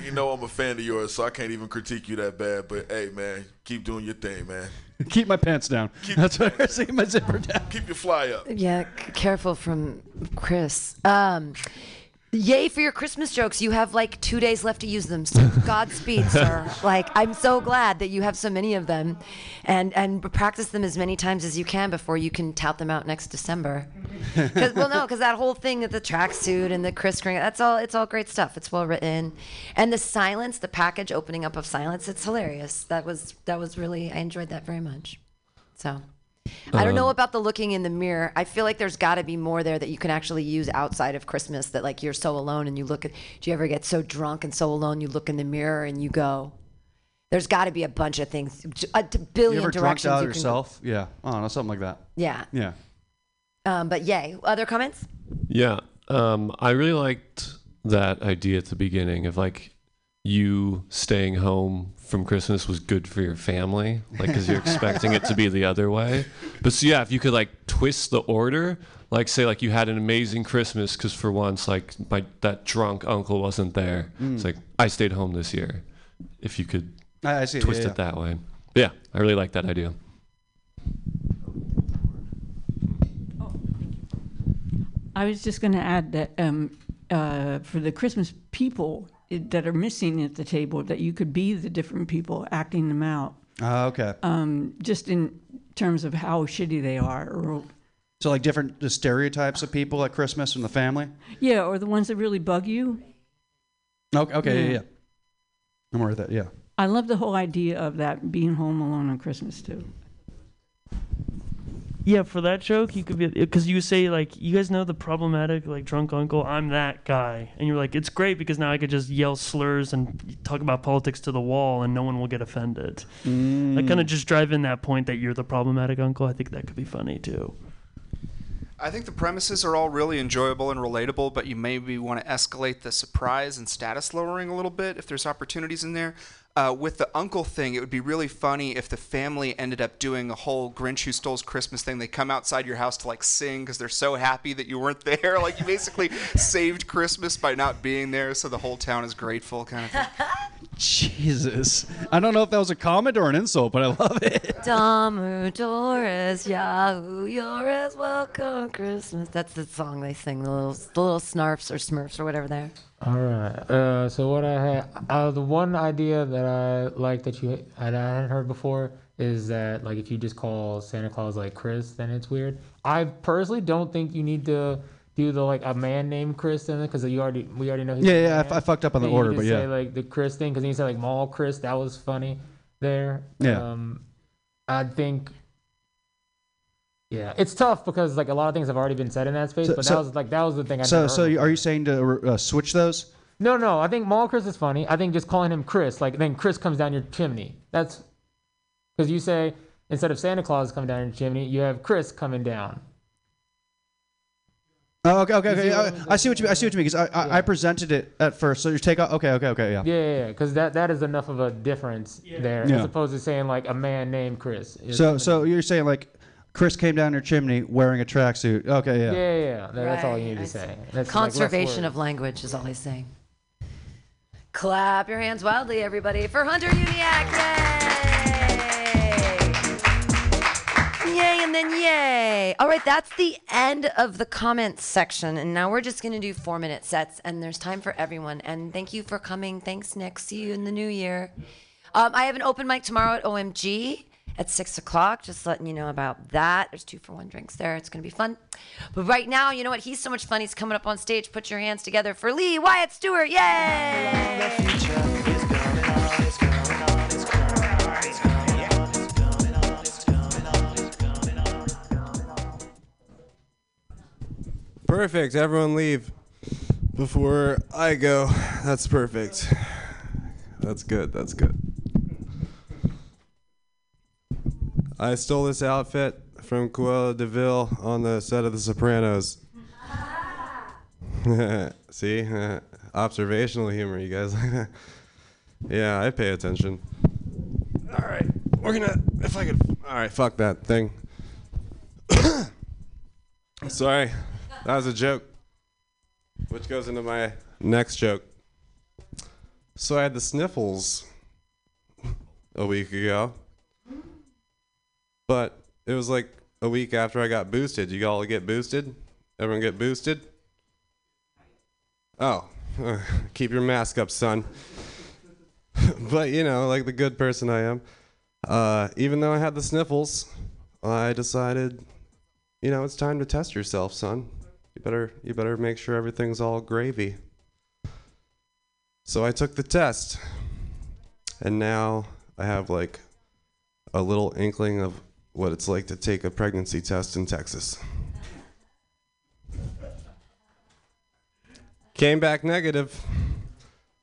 You know I'm a fan of yours, so I can't even critique you that bad. But hey, man, keep doing your thing, man. Keep my pants down. That's what I see my zipper down. Keep your fly up. Yeah, c- careful from Chris. Um, yay for your Christmas jokes. You have like two days left to use them. So Godspeed, sir. Like I'm so glad that you have so many of them, and and practice them as many times as you can before you can tout them out next December. Cause, well, no, because that whole thing with the tracksuit and the Kris Kringle, that's all. It's all great stuff. It's well written, and the silence, the package opening up of silence, it's hilarious. That was that was really. I enjoyed that very much. So. I don't know Um, about the looking in the mirror. I feel like there's got to be more there that you can actually use outside of Christmas. That like you're so alone and you look at. Do you ever get so drunk and so alone you look in the mirror and you go? There's got to be a bunch of things, a billion You ever drunked directions out you can yourself? Yeah. Oh, no, something like that. Yeah. Yeah. Um, but yay. Other comments? Yeah, um, I really liked that idea at the beginning of like you staying home from Christmas was good for your family, like because you're expecting it to be the other way. But so yeah, if you could like twist the order, like say like you had an amazing Christmas because for once like my that drunk uncle wasn't there. It's Mm. like I stayed home this year. If you could I- I see, twist yeah, it that way, yeah, I really like that idea. I was just going to add that um, uh, for the Christmas people i- that are missing at the table, that you could be the different people acting them out, Oh, okay. um, just in terms of how shitty they are, or So like different the stereotypes of people at Christmas and the family. yeah, or the ones that really bug you. Okay. Okay. Yeah. Yeah. yeah. I'm aware of that. Yeah. I love the whole idea of that being home alone on Christmas too. Yeah, for that joke, you could be uh, because you say like, you guys know the problematic like drunk uncle. I'm that guy, and you're like, it's great because now I could just yell slurs and talk about politics to the wall, and no one will get offended. Like, mm. kind of just drive in that point that you're the problematic uncle. I think that could be funny too. I think the premises are all really enjoyable and relatable, but you maybe want to escalate the surprise and status lowering a little bit if there's opportunities in there. Uh, with the uncle thing, it would be really funny if the family ended up doing a whole Grinch Who Stole Christmas thing. They come outside your house to like sing because they're so happy that you weren't there. Like you basically saved Christmas by not being there, so the whole town is grateful, kind of thing. Jesus. I don't know if that was a comment or an insult, but I love it. Damu Doris, Yahoo, you're as welcome Christmas. That's the song they sing, the little, the little snarfs or smurfs or whatever they're. All right. Uh, so what I had, uh, the one idea that I like that you had, I hadn't heard before is that like if you just call Santa Claus like Chris, then it's weird. I personally don't think you need to do the like a man named Chris in it because you already we already know. he's Yeah, yeah, I f- I fucked up on the And you order, but say, yeah. like the Chris thing because he said like Mall Chris, that was funny there. Yeah. Um, I think. Yeah, it's tough because like a lot of things have already been said in that space, So- but so- that was like that was the thing. I So, never so heard are you saying to uh, switch those? no, no. I think Mall Chris is funny. I think just calling him Chris, like then Chris comes down your chimney. That's because you say instead of Santa Claus coming down your chimney, you have Chris coming down. Oh, okay, okay, okay. I, I'm see what you. I see what you mean. Because I, I, I presented it at first. So you take out. Okay, okay, okay. Yeah. Yeah, yeah, yeah. Because that that is enough of a difference there, Yeah. as opposed to saying like a man named Chris. It's- So, so you're saying like Chris came down your chimney wearing a tracksuit. Okay, yeah, yeah. yeah, yeah. That- That's all you Right, need I to see. say. That's like, less Conservation words. of language is all he's saying. Clap your hands wildly, everybody, for Hunter Uniac. Yay! Yay and then yay. All right, that's the end of the comments section. And now we're just going to do four minute sets, and there's time for everyone. And thank you for coming. Thanks, Nick. See you in the new year. Um, I have an open mic tomorrow at OMG at six o'clock. Just letting you know about that. There's two for one drinks there. It's going to be fun. But right now, you know what? He's so much fun. He's coming up on stage. Put your hands together for Lee Wyatt Stewart. Yay! Perfect. Everyone leave before I go. That's perfect. That's good. That's good. I stole this outfit from Cruella de Vil on the set of The Sopranos. See? Observational humor, you guys. yeah, I pay attention. All right. We're gonna. If I could. All right, fuck that thing. Sorry. That was a joke. Which goes into my next joke. So I had the sniffles a week ago. But it was like a week after I got boosted. You all get boosted? Everyone get boosted? Oh, keep your mask up, son. but you know, like the good person I am, uh, even though I had the sniffles, I decided, you know, it's time to test yourself, son. You better, you better make sure everything's all gravy. So I took the test, and now I have like a little inkling of what it's like to take a pregnancy test in Texas. Came back negative.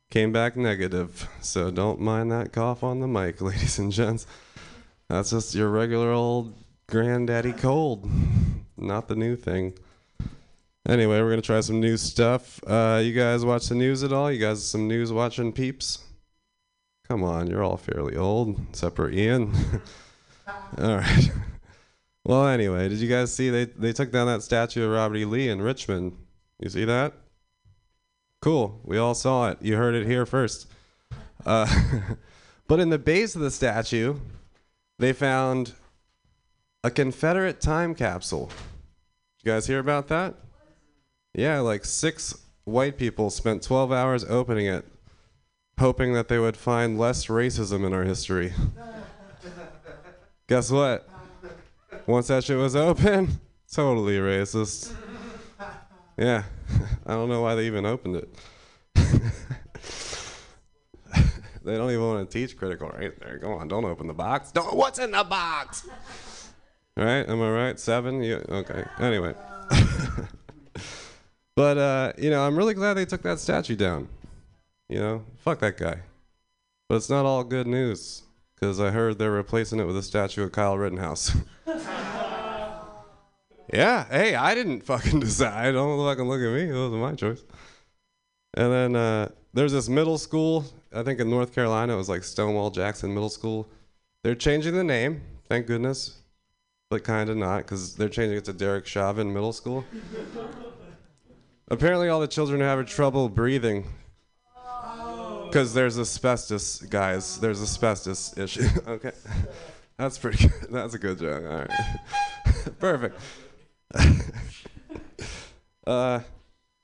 Came back negative. So don't mind that cough on the mic, ladies and gents. That's just your regular old granddaddy cold, not the new thing. Anyway, we're gonna try some new stuff. Uh, you guys watch the news at all? You guys some news watching peeps? Come on, you're all fairly old, except for Ian. all right. Well, anyway, did you guys see they they took down that statue of Robert E. Lee in Richmond? You see that? Cool. We all saw it. You heard it here first. Uh, but in the base of the statue, they found a Confederate time capsule. You guys hear about that? Yeah, like six white people spent 12 hours opening it, hoping that they would find less racism in our history. Guess what? Once that shit was open, totally racist. Yeah, I don't know why they even opened it. they don't even want to teach critical race there. Go on, don't open the box. Don't. What's in the box? Right? Am I right? Seven? Okay. Anyway. but uh, you know, I'm really glad they took that statue down. You know, fuck that guy. But it's not all good news because I heard they're replacing it with a statue of Kyle Rittenhouse. yeah. Hey, I didn't fucking decide. Don't fucking look at me. It wasn't my choice. And then uh, there's this middle school. I think in North Carolina, it was like Stonewall Jackson Middle School. They're changing the name. Thank goodness but kind of not because they're changing it to Derek Chauvin Middle School. Apparently, all the children are having trouble breathing because there's asbestos, guys. There's asbestos issue. okay, that's pretty good. That's a good joke. All right, perfect. uh,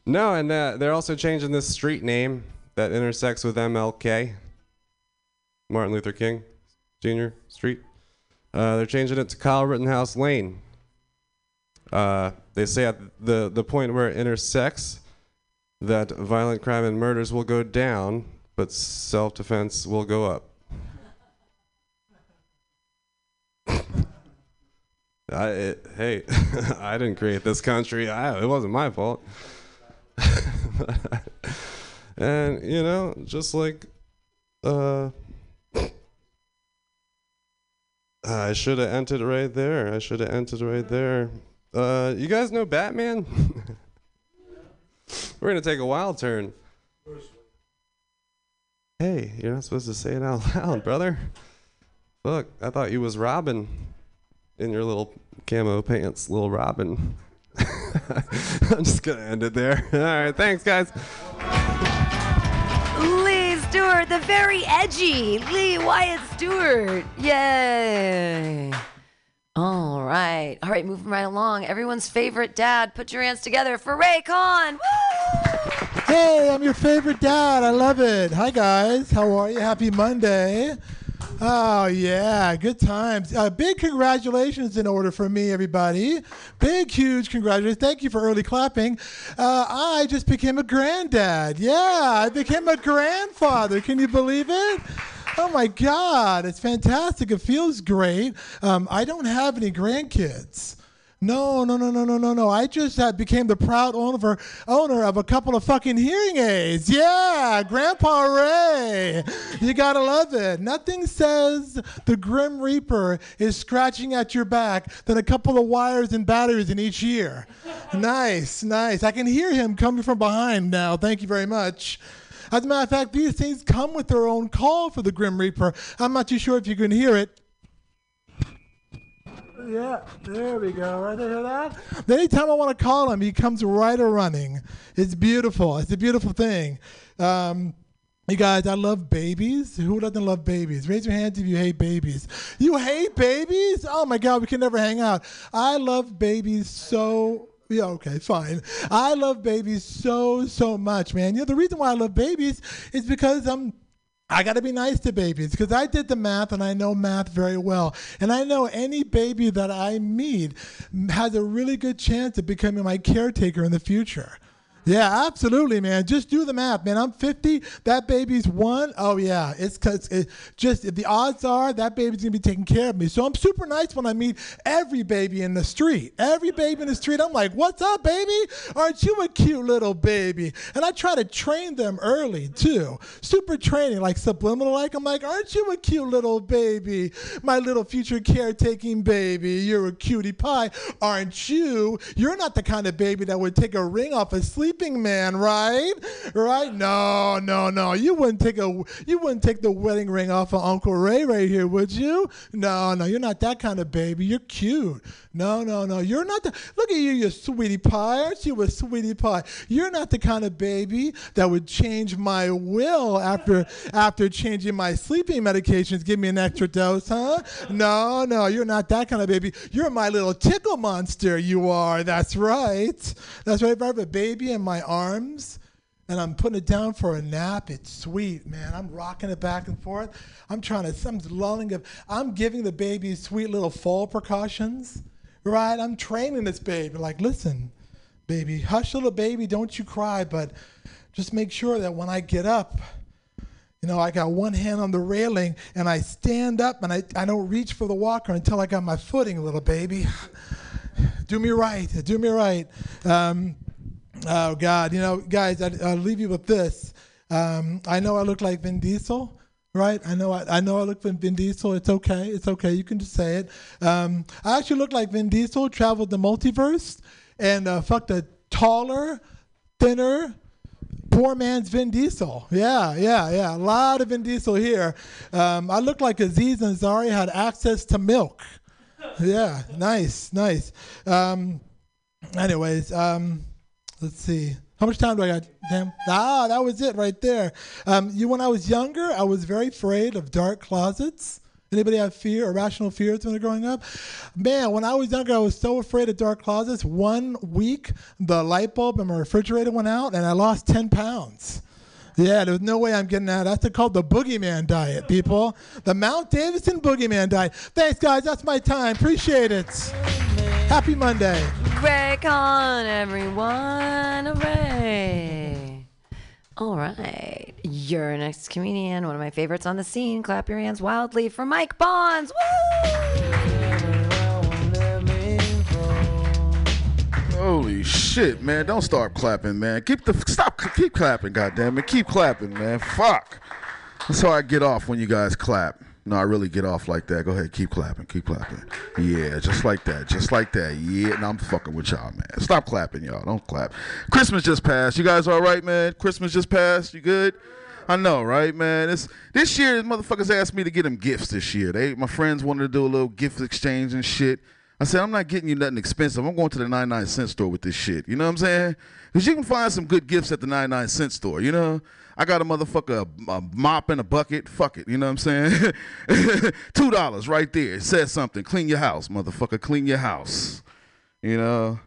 no, and uh, they're also changing this street name that intersects with MLK, Martin Luther King Jr. Street. Uh, they're changing it to Kyle Rittenhouse Lane. Uh, they say at the, the point where it intersects, that violent crime and murders will go down, but self defense will go up. I, it, hey, I didn't create this country. I, it wasn't my fault. and, you know, just like uh, I should have entered right there. I should have entered right there. Uh, you guys know Batman? We're gonna take a wild turn. Hey, you're not supposed to say it out loud, brother. Look, I thought you was Robin in your little camo pants, little Robin. I'm just gonna end it there. All right, thanks, guys. Lee Stewart, the very edgy Lee Wyatt Stewart. Yay. All right. All right, moving right along. Everyone's favorite dad. Put your hands together for Ray Khan. Hey, I'm your favorite dad. I love it. Hi, guys. How are you? Happy Monday. Oh, yeah. Good times. Uh, big congratulations in order for me, everybody. Big, huge congratulations. Thank you for early clapping. Uh, I just became a granddad. Yeah, I became a grandfather. Can you believe it? Oh my God, it's fantastic. It feels great. Um, I don't have any grandkids. No, no, no, no, no, no, no. I just uh, became the proud owner owner of a couple of fucking hearing aids. Yeah, Grandpa Ray. You gotta love it. Nothing says the Grim Reaper is scratching at your back than a couple of wires and batteries in each ear. nice, nice. I can hear him coming from behind now. Thank you very much. As a matter of fact, these things come with their own call for the Grim Reaper. I'm not too sure if you can hear it. Yeah, there we go. Right there, hear that? Anytime I want to call him, he comes right a running. It's beautiful. It's a beautiful thing. Um, you guys, I love babies. Who doesn't love babies? Raise your hands if you hate babies. You hate babies? Oh my God, we can never hang out. I love babies so yeah, okay, fine. I love babies so, so much, man. You know, the reason why I love babies is because I'm I got to be nice to babies because I did the math and I know math very well. And I know any baby that I meet has a really good chance of becoming my caretaker in the future. Yeah, absolutely, man. Just do the math, man. I'm 50. That baby's one. Oh yeah, it's cause it just the odds are that baby's gonna be taking care of me. So I'm super nice when I meet every baby in the street. Every baby in the street, I'm like, "What's up, baby? Aren't you a cute little baby?" And I try to train them early too. Super training, like subliminal. Like I'm like, "Aren't you a cute little baby? My little future caretaking baby. You're a cutie pie, aren't you? You're not the kind of baby that would take a ring off a sleeping man, right? Right? No, no, no. You wouldn't take a you wouldn't take the wedding ring off of Uncle Ray right here, would you? No, no. You're not that kind of baby. You're cute. No, no, no. You're not the. Look at you, you sweetie pie. Aren't you a sweetie pie? You're not the kind of baby that would change my will after after changing my sleeping medications. Give me an extra dose, huh? No, no. You're not that kind of baby. You're my little tickle monster. You are. That's right. That's right. If I have a baby in my arms and I'm putting it down for a nap. It's sweet, man. I'm rocking it back and forth. I'm trying to, I'm lulling it. I'm giving the baby sweet little fall precautions, right? I'm training this baby. Like, listen, baby, hush, little baby, don't you cry, but just make sure that when I get up, you know, I got one hand on the railing and I stand up and I, I don't reach for the walker until I got my footing, little baby. do me right. Do me right. Um, Oh God, you know, guys, I, I'll leave you with this. Um, I know I look like Vin Diesel, right? I know I, I know I look like Vin Diesel. It's okay. It's okay. You can just say it. Um, I actually look like Vin Diesel. Traveled the multiverse and uh, fucked a taller, thinner, poor man's Vin Diesel. Yeah, yeah, yeah. A lot of Vin Diesel here. Um, I look like Aziz Ansari had access to milk. Yeah, nice, nice. Um, anyways. Um, Let's see. How much time do I got? Damn. Ah, that was it right there. Um, you, when I was younger, I was very afraid of dark closets. Anybody have fear, irrational fears when they're growing up? Man, when I was younger, I was so afraid of dark closets. One week, the light bulb in my refrigerator went out, and I lost 10 pounds. Yeah, there's no way I'm getting out. That's called the boogeyman diet, people. The Mount Davidson boogeyman diet. Thanks, guys. That's my time. Appreciate it. Happy Monday. Ray Con, everyone. Hooray. All right. Your next comedian, one of my favorites on the scene. Clap your hands wildly for Mike Bonds. Holy shit, man! Don't start clapping, man. Keep the stop. Keep clapping, goddamn it. Keep clapping, man. Fuck. That's how I get off when you guys clap. No, I really get off like that. Go ahead, keep clapping, keep clapping. Yeah, just like that, just like that. Yeah, no, I'm fucking with y'all, man. Stop clapping, y'all. Don't clap. Christmas just passed. You guys all right, man? Christmas just passed. You good? I know, right, man? This this year, motherfuckers asked me to get them gifts this year. They, my friends wanted to do a little gift exchange and shit. I said, I'm not getting you nothing expensive. I'm going to the 99 cent store with this shit. You know what I'm saying? Because you can find some good gifts at the 99 cent store, you know? I got a motherfucker, a, mop and a bucket. Fuck it. You know what I'm saying? $2 right there. It says something. Clean your house, motherfucker. Clean your house. You know?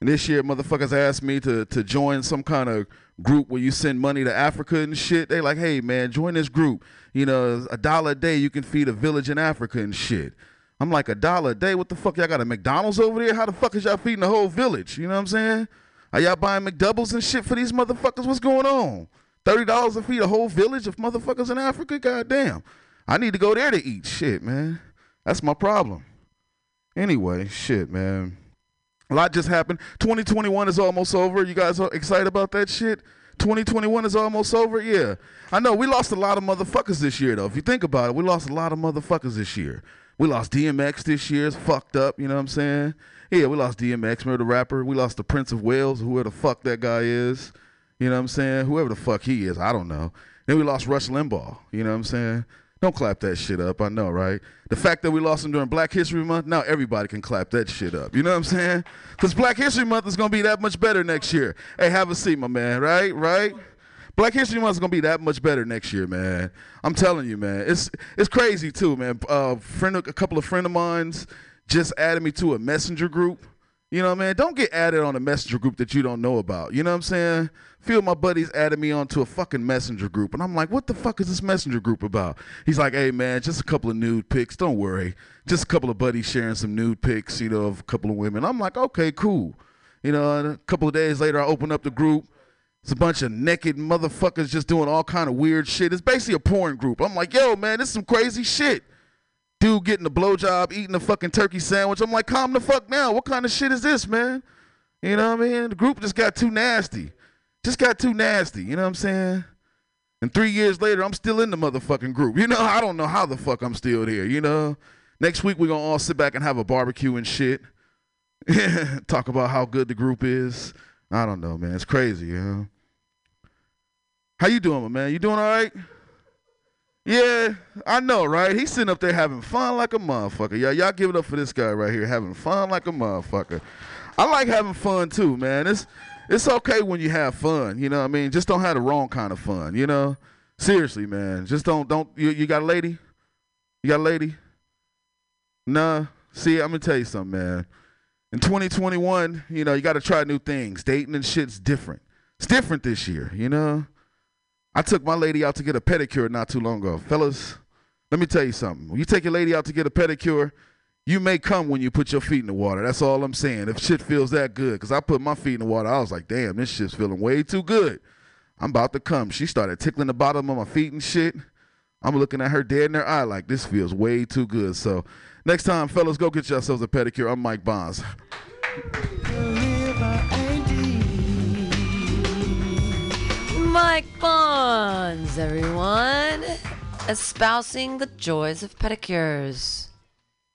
And this year, motherfuckers asked me to, to join some kind of group where you send money to Africa and shit. They like, hey, man, join this group. You know, a dollar a day, you can feed a village in Africa and shit. I'm like, a dollar a day? What the fuck? Y'all got a McDonald's over there? How the fuck is y'all feeding the whole village? You know what I'm saying? Are y'all buying McDoubles and shit for these motherfuckers? What's going on? $30 to feed a whole village of motherfuckers in Africa? Goddamn. I need to go there to eat. Shit, man. That's my problem. Anyway, shit, man. A lot just happened. 2021 is almost over. You guys are excited about that shit? 2021 is almost over? Yeah. I know we lost a lot of motherfuckers this year, though. If you think about it, we lost a lot of motherfuckers this year. We lost DMX this year. It's fucked up, you know what I'm saying? Yeah, we lost DMX, the rapper? We lost the Prince of Wales, whoever the fuck that guy is. You know what I'm saying? Whoever the fuck he is, I don't know. Then we lost Rush Limbaugh, you know what I'm saying? Don't clap that shit up, I know, right? The fact that we lost him during Black History Month, now everybody can clap that shit up. You know what I'm saying? Because Black History Month is gonna be that much better next year. Hey, have a seat, my man, right? Right? Black History Month is gonna be that much better next year, man. I'm telling you, man. It's it's crazy too, man. Uh, friend, a couple of friend of mine's just added me to a messenger group. You know, man. Don't get added on a messenger group that you don't know about. You know what I'm saying? Of my buddies added me onto a fucking messenger group, and I'm like, what the fuck is this messenger group about? He's like, hey man, just a couple of nude pics. Don't worry, just a couple of buddies sharing some nude pics, you know, of a couple of women. I'm like, okay, cool. You know, a couple of days later, I open up the group. It's a bunch of naked motherfuckers just doing all kind of weird shit. It's basically a porn group. I'm like, yo, man, this is some crazy shit. Dude getting a blowjob, eating a fucking turkey sandwich. I'm like, calm the fuck down. What kind of shit is this, man? You know what I mean? The group just got too nasty. Just got too nasty. You know what I'm saying? And three years later, I'm still in the motherfucking group. You know, I don't know how the fuck I'm still here. You know, next week we're gonna all sit back and have a barbecue and shit. Talk about how good the group is. I don't know, man. It's crazy, you know. How you doing, my man? You doing all right? Yeah, I know, right? He's sitting up there having fun like a motherfucker. Y'all, y'all give it up for this guy right here, having fun like a motherfucker. I like having fun too, man. It's it's okay when you have fun. You know what I mean? Just don't have the wrong kind of fun. You know? Seriously, man. Just don't don't. You, you got a lady? You got a lady? Nah. See, I'm gonna tell you something, man. In 2021, you know, you got to try new things. Dating and shit's different. It's different this year, you know. I took my lady out to get a pedicure not too long ago, fellas. Let me tell you something. When you take your lady out to get a pedicure, you may come when you put your feet in the water. That's all I'm saying. If shit feels that good, because I put my feet in the water, I was like, damn, this shit's feeling way too good. I'm about to come. She started tickling the bottom of my feet and shit. I'm looking at her dead in her eye like this feels way too good. So next time, fellas, go get yourselves a pedicure. I'm Mike Bonds. Mike Bonds, everyone, espousing the joys of pedicures.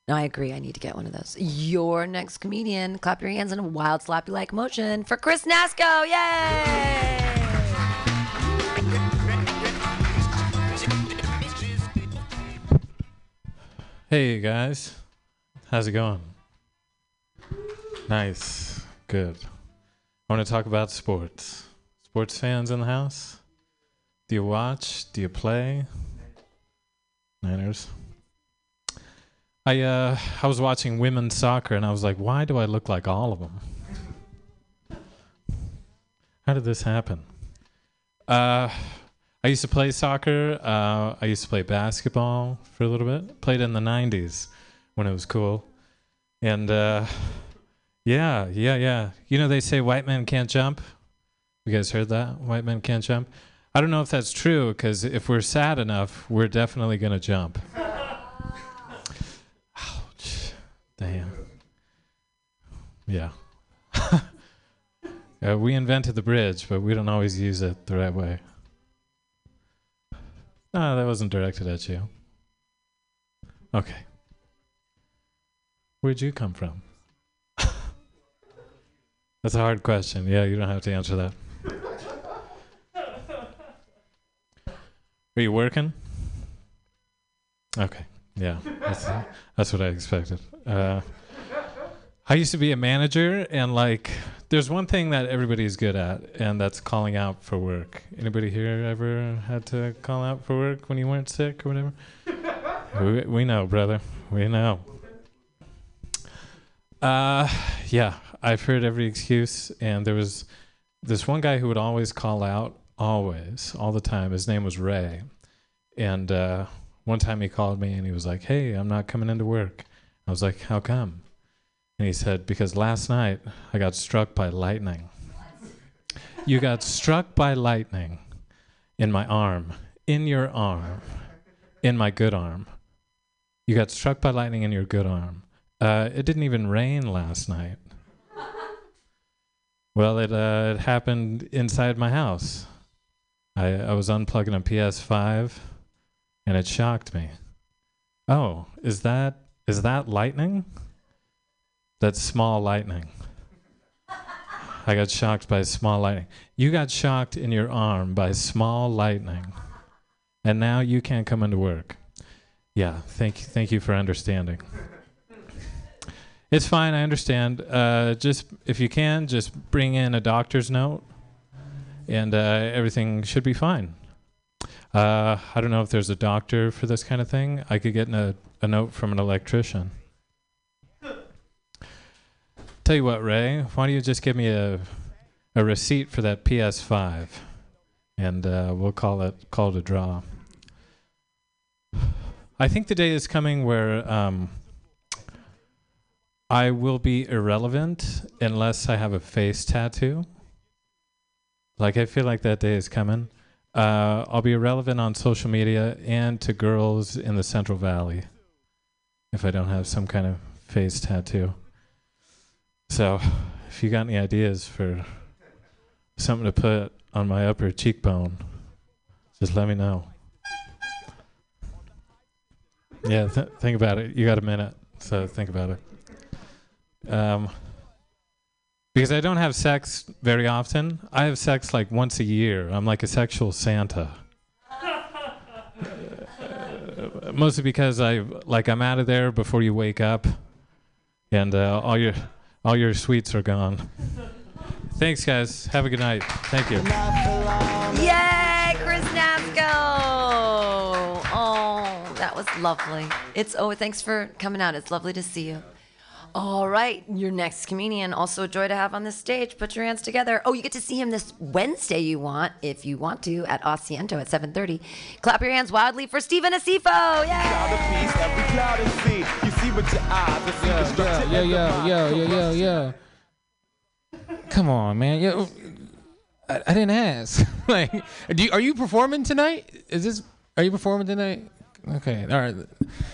No, I agree. I need to get one of those. Your next comedian, clap your hands in a wild slappy like motion for Chris Nasco. Yay! Hey guys, how's it going? Nice, good. I want to talk about sports. Sports fans in the house? Do you watch? Do you play? Niners. I uh I was watching women's soccer and I was like, why do I look like all of them? How did this happen? Uh I used to play soccer. Uh, I used to play basketball for a little bit. Played in the '90s when it was cool, and uh, yeah, yeah, yeah. You know they say white men can't jump. You guys heard that? White men can't jump. I don't know if that's true because if we're sad enough, we're definitely gonna jump. Ouch! Damn. Yeah. uh, we invented the bridge, but we don't always use it the right way. No, that wasn't directed at you. Okay. Where'd you come from? That's a hard question. Yeah, you don't have to answer that. Are you working? Okay. Yeah, that's, that's what I expected. Uh, I used to be a manager, and like, there's one thing that everybody's good at, and that's calling out for work. Anybody here ever had to call out for work when you weren't sick or whatever? we, we know, brother. We know. Uh, yeah, I've heard every excuse, and there was this one guy who would always call out, always, all the time. His name was Ray, and uh, one time he called me and he was like, "Hey, I'm not coming into work." I was like, "How come?" And he said, "Because last night I got struck by lightning." You got struck by lightning in my arm, in your arm, in my good arm. You got struck by lightning in your good arm. Uh, it didn't even rain last night. Well, it uh, it happened inside my house. I I was unplugging a PS5, and it shocked me. Oh, is that is that lightning? That's small lightning. I got shocked by small lightning. You got shocked in your arm by small lightning, and now you can't come into work. Yeah, thank you, thank you for understanding. It's fine. I understand. Uh, just if you can, just bring in a doctor's note, and uh, everything should be fine. Uh, I don't know if there's a doctor for this kind of thing. I could get a, a note from an electrician. Tell you what, Ray. Why don't you just give me a a receipt for that PS5, and uh, we'll call it call it a draw. I think the day is coming where. Um, I will be irrelevant unless I have a face tattoo. Like I feel like that day is coming. Uh, I'll be relevant on social media and to girls in the Central Valley if I don't have some kind of face tattoo. So, if you got any ideas for something to put on my upper cheekbone, just let me know. Yeah, th- think about it. You got a minute, so think about it. Um, because I don't have sex very often. I have sex like once a year. I'm like a sexual Santa. Uh, mostly because I like I'm out of there before you wake up, and uh, all your all your sweets are gone. Thanks, guys. Have a good night. Thank you. Yay, Chris Nasco! Oh, that was lovely. It's oh, thanks for coming out. It's lovely to see you. All right, your next comedian, also a joy to have on the stage. Put your hands together. Oh, you get to see him this Wednesday. You want, if you want to, at Asiento at 7:30. Clap your hands wildly for Stephen Asifo! Yay! Yeah, yeah, yeah, yeah, yeah, yeah, yeah. Come on, man. Yo, oh, I, I didn't ask. like, do you, are you performing tonight? Is this? Are you performing tonight? Okay, all right.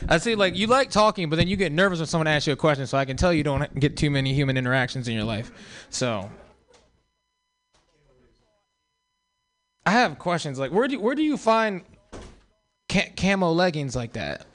I see. Like you like talking, but then you get nervous when someone asks you a question. So I can tell you don't get too many human interactions in your life. So I have questions. Like, where do where do you find ca- camo leggings like that?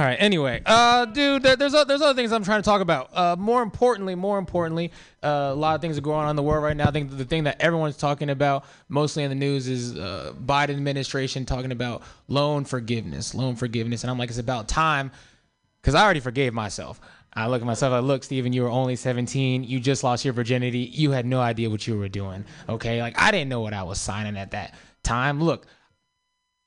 All right. Anyway, uh, dude, there- there's there's other things I'm trying to talk about. Uh, more importantly, more importantly, uh, a lot of things are going on in the world right now. I think the thing that everyone's talking about, mostly in the news, is uh, Biden administration talking about loan forgiveness, loan forgiveness, and I'm like, it's about time, because I already forgave myself. I look at myself. I look, Steven, you were only 17. You just lost your virginity. You had no idea what you were doing. Okay, like I didn't know what I was signing at that time. Look,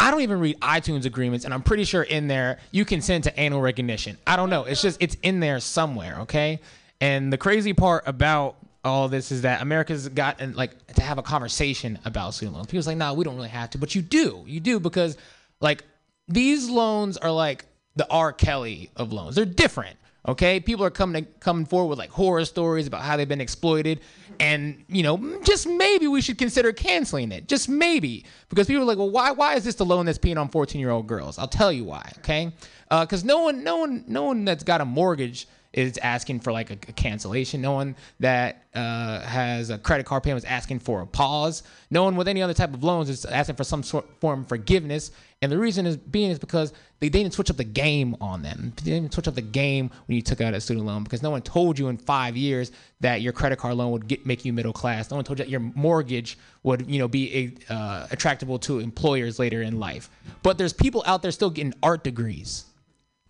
I don't even read iTunes agreements, and I'm pretty sure in there you consent to anal recognition. I don't know. It's just it's in there somewhere, okay? And the crazy part about all this is that America's gotten like to have a conversation about student loans. People's like, nah, we don't really have to, but you do. You do because like these loans are like the R. Kelly of loans. They're different. Okay, people are coming to, coming forward with like horror stories about how they've been exploited, and you know, just maybe we should consider canceling it. Just maybe because people are like, well, why why is this the loan that's peeing on 14 year old girls? I'll tell you why. Okay, because no one no one no one that's got a mortgage is asking for like a, a cancellation. No one that uh, has a credit card payment is asking for a pause. No one with any other type of loans is asking for some sort form of forgiveness. And the reason is being is because they, they didn't switch up the game on them. They didn't switch up the game when you took out a student loan because no one told you in five years that your credit card loan would get make you middle class. No one told you that your mortgage would you know be uh, attractable to employers later in life. But there's people out there still getting art degrees.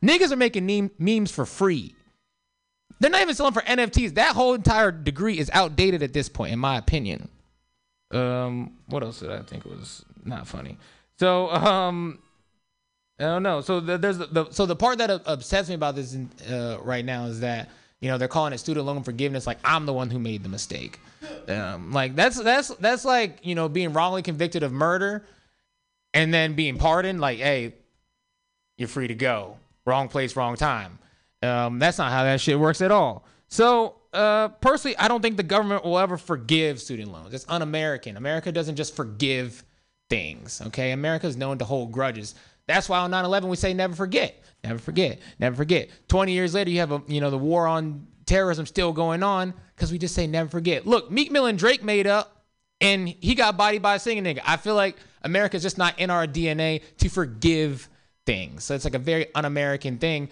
Niggas are making meme, memes for free. they're not even selling for NFTs. That whole entire degree is outdated at this point, in my opinion. Um, what else did I think was not funny? So, um, I don't know. So the, there's the, the so the part that up- upsets me about this uh, right now is that you know they're calling it student loan forgiveness. Like I'm the one who made the mistake. Um, like that's that's that's like you know being wrongly convicted of murder, and then being pardoned. Like hey, you're free to go. Wrong place, wrong time. Um, that's not how that shit works at all. So, uh, personally, I don't think the government will ever forgive student loans. It's un-American. America doesn't just forgive things. Okay, America is known to hold grudges. That's why on 9/11 we say never forget, never forget, never forget. 20 years later, you have a you know the war on terrorism still going on because we just say never forget. Look, Meek Mill and Drake made up and he got bodied by a singing nigga. I feel like America's just not in our DNA to forgive things. So it's like a very un-American thing.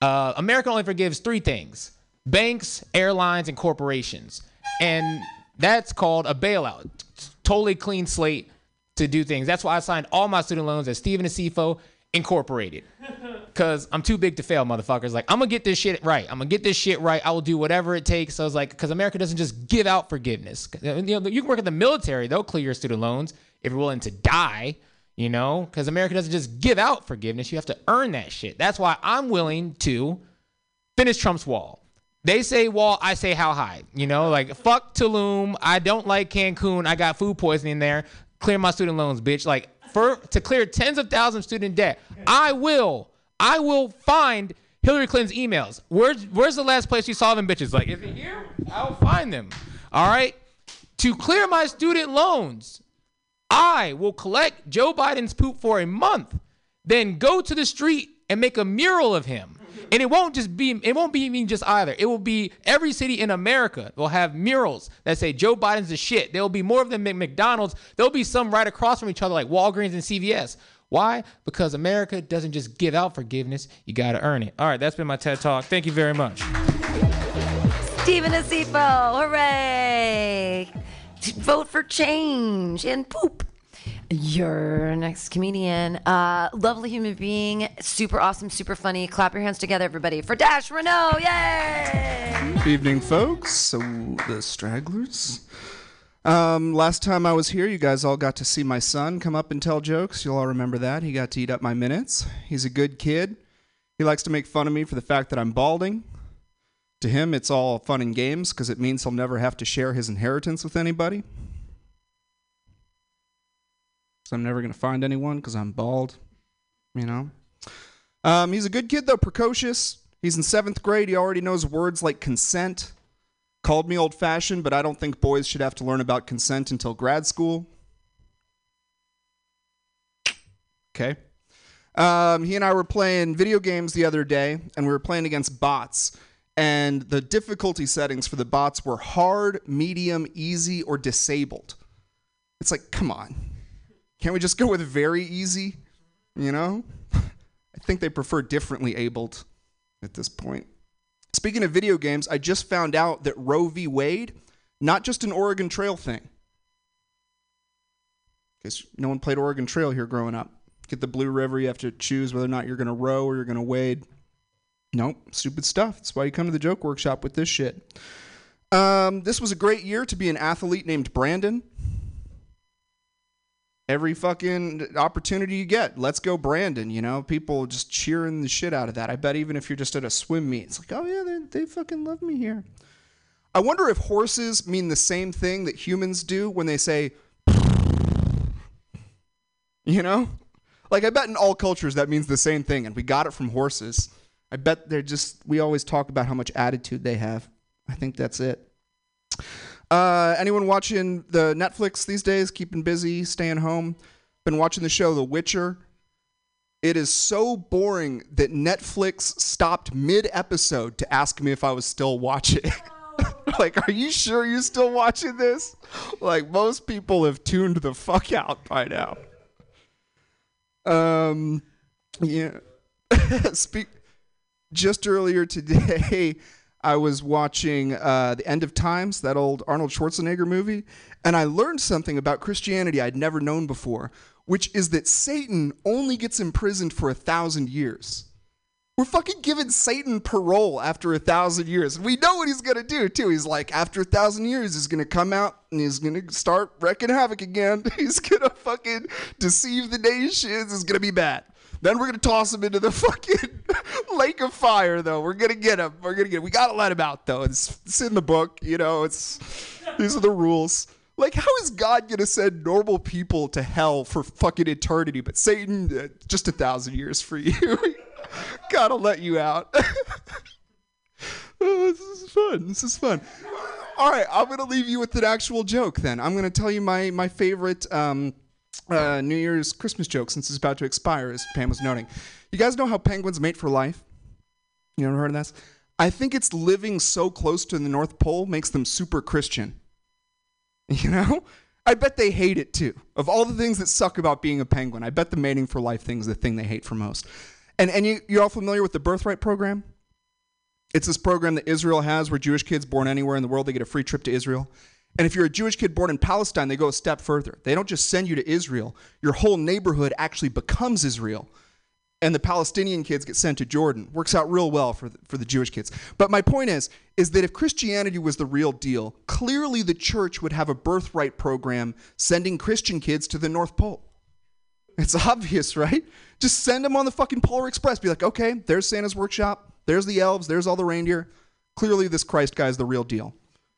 Uh, America only forgives three things: banks, airlines, and corporations, and that's called a bailout. Totally clean slate to do things. That's why I signed all my student loans at Stephen Asifo Incorporated. Cause I'm too big to fail, motherfuckers. Like I'm gonna get this shit right. I'm gonna get this shit right. I will do whatever it takes. So I was like, because America doesn't just give out forgiveness. You know, you can work at the military; they'll clear your student loans if you're willing to die. You know, because America doesn't just give out forgiveness; you have to earn that shit. That's why I'm willing to finish Trump's wall. They say wall, I say how high. You know, like fuck Tulum. I don't like Cancun. I got food poisoning there. Clear my student loans, bitch. Like for to clear tens of thousands of student debt, I will. I will find Hillary Clinton's emails. Where's where's the last place you saw them bitches? Like, is it here? I'll find them. All right. To clear my student loans, I will collect Joe Biden's poop for a month, then go to the street and make a mural of him. And it won't just be it won't be me just either. It will be every city in America will have murals that say Joe Biden's the shit. There will be more of them at McDonald's. There'll be some right across from each other like Walgreens and CVS. Why? Because America doesn't just give out forgiveness, you got to earn it. All right, that's been my TED Talk. Thank you very much. Stephen Asifo, hooray! Vote for change and poop. Your next comedian, uh, lovely human being, super awesome, super funny. Clap your hands together, everybody, for Dash Renault! Yay! Evening, folks. So the stragglers. Um, last time I was here, you guys all got to see my son come up and tell jokes. You'll all remember that. He got to eat up my minutes. He's a good kid. He likes to make fun of me for the fact that I'm balding. To him, it's all fun and games because it means he'll never have to share his inheritance with anybody. So I'm never going to find anyone because I'm bald, you know. Um, he's a good kid, though, precocious. He's in seventh grade. He already knows words like consent. Called me old fashioned, but I don't think boys should have to learn about consent until grad school. Okay. Um, he and I were playing video games the other day, and we were playing against bots. And the difficulty settings for the bots were hard, medium, easy, or disabled. It's like, come on. Can't we just go with very easy? You know? I think they prefer differently abled at this point. Speaking of video games, I just found out that Roe v. Wade, not just an Oregon Trail thing. Because no one played Oregon Trail here growing up. Get the Blue River, you have to choose whether or not you're going to row or you're going to wade. Nope, stupid stuff. That's why you come to the joke workshop with this shit. Um, this was a great year to be an athlete named Brandon. Every fucking opportunity you get, let's go, Brandon. You know, people just cheering the shit out of that. I bet even if you're just at a swim meet, it's like, oh yeah, they, they fucking love me here. I wonder if horses mean the same thing that humans do when they say, you know? Like, I bet in all cultures that means the same thing, and we got it from horses. I bet they're just, we always talk about how much attitude they have. I think that's it. Uh, anyone watching the Netflix these days? Keeping busy, staying home? Been watching the show The Witcher? It is so boring that Netflix stopped mid episode to ask me if I was still watching. like, are you sure you're still watching this? Like, most people have tuned the fuck out by now. Um, yeah. Speak. Just earlier today, I was watching uh, The End of Times, that old Arnold Schwarzenegger movie, and I learned something about Christianity I'd never known before, which is that Satan only gets imprisoned for a thousand years. We're fucking giving Satan parole after a thousand years. We know what he's gonna do too. He's like, after a thousand years, he's gonna come out and he's gonna start wrecking havoc again. He's gonna fucking deceive the nations. It's gonna be bad. Then we're gonna toss him into the fucking lake of fire, though. We're gonna get him. We're gonna get. Him. We gotta let him out, though. It's, it's in the book, you know. It's these are the rules. Like, how is God gonna send normal people to hell for fucking eternity, but Satan uh, just a thousand years for you? gotta let you out. Oh, this is fun. This is fun. All right, I'm gonna leave you with an actual joke. Then I'm gonna tell you my my favorite um, uh, New Year's Christmas joke since it's about to expire, as Pam was noting. You guys know how penguins mate for life? You ever heard of this? I think it's living so close to the North Pole makes them super Christian. You know? I bet they hate it too. Of all the things that suck about being a penguin, I bet the mating for life thing is the thing they hate for most. And and you you're all familiar with the birthright program? It's this program that Israel has where Jewish kids born anywhere in the world they get a free trip to Israel. And if you're a Jewish kid born in Palestine, they go a step further. They don't just send you to Israel, your whole neighborhood actually becomes Israel. And the Palestinian kids get sent to Jordan. Works out real well for the, for the Jewish kids. But my point is is that if Christianity was the real deal, clearly the church would have a birthright program sending Christian kids to the North Pole. It's obvious, right? Just send them on the fucking Polar Express. Be like, okay, there's Santa's workshop. There's the elves. There's all the reindeer. Clearly, this Christ guy is the real deal.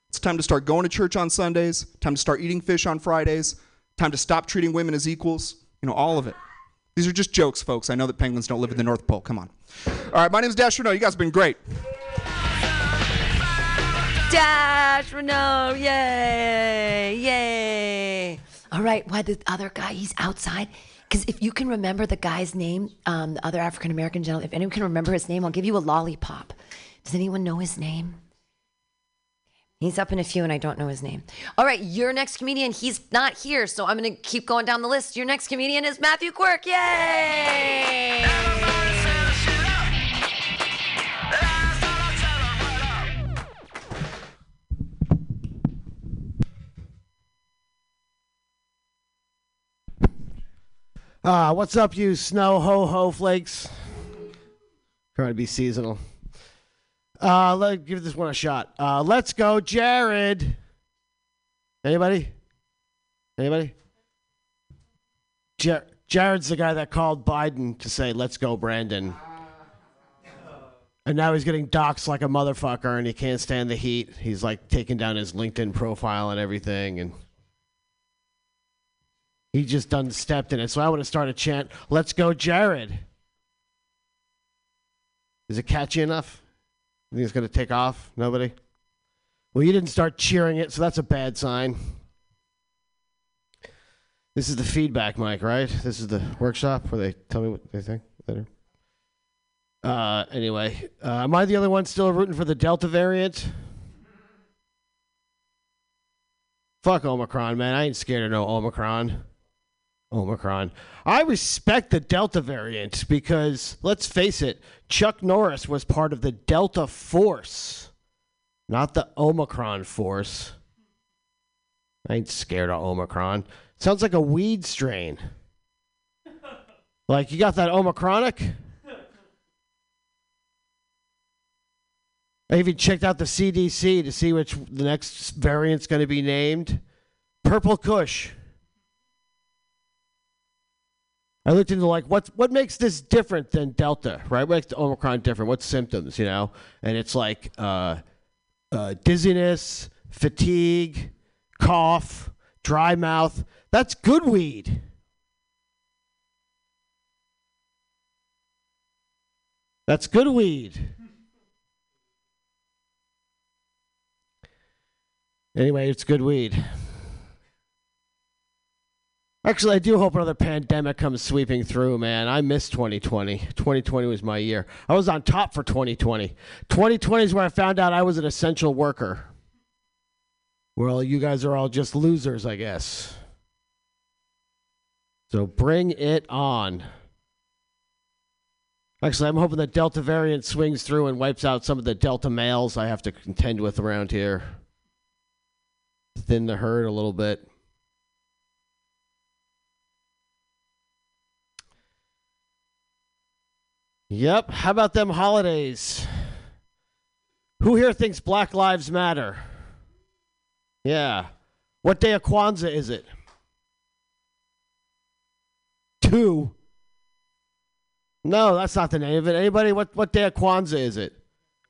It's time to start going to church on Sundays. Time to start eating fish on Fridays. Time to stop treating women as equals. You know, all of it. These are just jokes, folks. I know that penguins don't live in the North Pole. Come on. All right, my name's Dash Renault. You guys have been great. Dash Renault, yay, yay. All right, why the other guy, he's outside. Because if you can remember the guy's name, um, the other African American gentleman, if anyone can remember his name, I'll give you a lollipop. Does anyone know his name? He's up in a few and I don't know his name. All right, your next comedian, he's not here, so I'm going to keep going down the list. Your next comedian is Matthew Quirk. Yay! Uh, what's up, you snow ho ho flakes? Trying to be seasonal. Uh, let give this one a shot. Uh, let's go, Jared. Anybody? Anybody? Jar- Jared's the guy that called Biden to say, "Let's go, Brandon." And now he's getting doxxed like a motherfucker, and he can't stand the heat. He's like taking down his LinkedIn profile and everything, and he just done stepped in it. So I want to start a chant, let's go, Jared. Is it catchy enough? You think it's going to take off? Nobody? Well, you didn't start cheering it, so that's a bad sign. This is the feedback mic, right? This is the workshop where they tell me what they think later. Uh, anyway, uh, am I the only one still rooting for the Delta variant? Fuck Omicron, man. I ain't scared of no Omicron. Omicron. I respect the Delta variant because, let's face it, Chuck Norris was part of the Delta Force, not the Omicron Force. I ain't scared of Omicron. Sounds like a weed strain. Like, you got that Omicronic? I even checked out the CDC to see which the next variant's going to be named. Purple Kush. I looked into like what what makes this different than Delta, right? What makes Omicron different? What symptoms, you know? And it's like uh, uh, dizziness, fatigue, cough, dry mouth. That's good weed. That's good weed. Anyway, it's good weed. Actually, I do hope another pandemic comes sweeping through, man. I miss 2020. 2020 was my year. I was on top for 2020. 2020 is where I found out I was an essential worker. Well, you guys are all just losers, I guess. So bring it on. Actually, I'm hoping the Delta variant swings through and wipes out some of the Delta males I have to contend with around here. Thin the herd a little bit. Yep. How about them holidays? Who here thinks Black Lives Matter? Yeah. What day of Kwanzaa is it? Two. No, that's not the name of it. Anybody? What what day of Kwanzaa is it?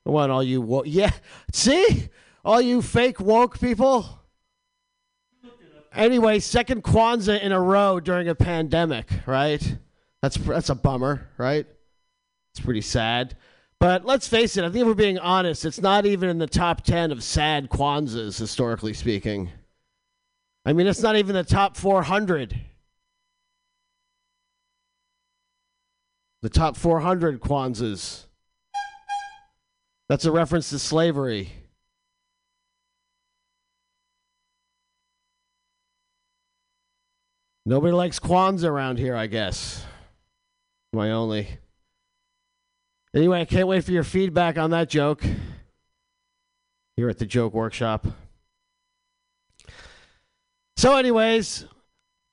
On, all you wo- yeah. See, all you fake woke people. Anyway, second Kwanzaa in a row during a pandemic, right? That's that's a bummer, right? It's pretty sad. But let's face it, I think if we're being honest, it's not even in the top 10 of sad Kwanzaas, historically speaking. I mean, it's not even the top 400. The top 400 Kwanzaas. That's a reference to slavery. Nobody likes Kwanzaa around here, I guess. My only. Anyway, I can't wait for your feedback on that joke here at the Joke Workshop. So, anyways,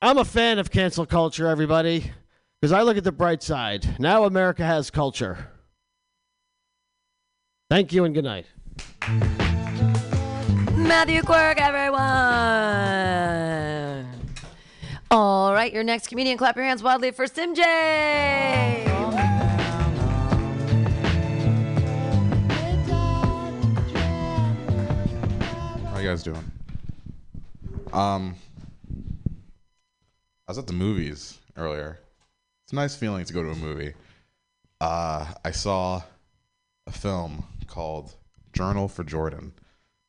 I'm a fan of cancel culture, everybody, because I look at the bright side. Now America has culture. Thank you and good night. Matthew Quirk, everyone. All right, your next comedian. Clap your hands wildly for Sim How you guys doing? Um, I was at the movies earlier. It's a nice feeling to go to a movie. Uh, I saw a film called Journal for Jordan,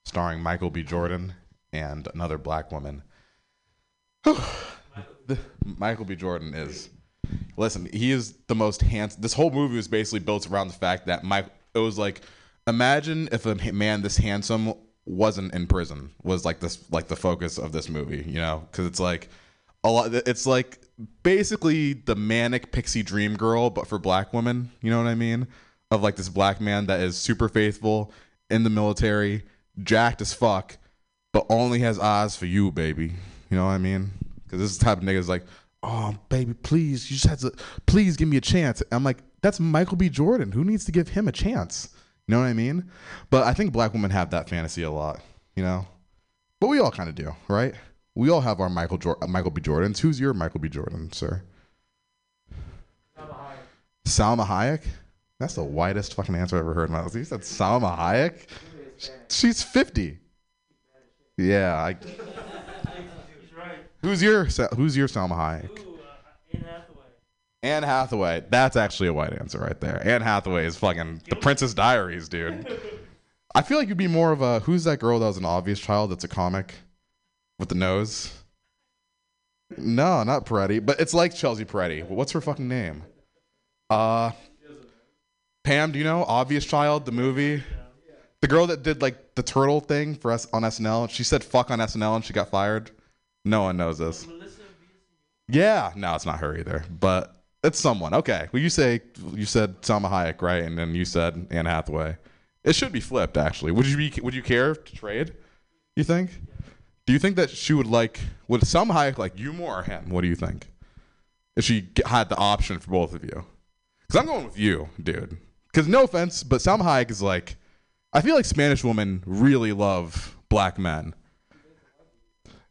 starring Michael B. Jordan and another black woman. Michael B. Jordan is. Listen, he is the most handsome. This whole movie was basically built around the fact that Mike. It was like, imagine if a man this handsome wasn't in prison. Was like this, like the focus of this movie. You know, because it's like a lot. It's like basically the manic pixie dream girl, but for black women. You know what I mean? Of like this black man that is super faithful in the military, jacked as fuck, but only has eyes for you, baby. You know what I mean? Because this is the type of nigga is like, oh baby, please, you just have to, please give me a chance. I'm like, that's Michael B. Jordan. Who needs to give him a chance? You know what I mean? But I think black women have that fantasy a lot. You know, but we all kind of do, right? We all have our Michael Jor- uh, Michael B. Jordans. Who's your Michael B. Jordan, sir? Salma Hayek. That's the whitest fucking answer I've ever heard in my life. You said Salma Hayek. She's fifty. Yeah. I, who's your Who's your Salma Hayek? Anne Hathaway. That's actually a white answer right there. Anne Hathaway is fucking the Princess Diaries, dude. I feel like you'd be more of a who's that girl that was an obvious child that's a comic with the nose? No, not Peretti, but it's like Chelsea Peretti. What's her fucking name? Uh Pam, do you know Obvious Child, the movie? The girl that did like the turtle thing for us on SNL. She said fuck on SNL and she got fired. No one knows this. Yeah, no, it's not her either. But it's someone. Okay. Well, you say you said Salma Hayek, right? And then you said Anne Hathaway. It should be flipped, actually. Would you be? Would you care to trade? You think? Do you think that she would like? Would Salma Hayek like you more or him? What do you think? If she had the option for both of you, because I'm going with you, dude. Because no offense, but Salma Hayek is like, I feel like Spanish women really love black men.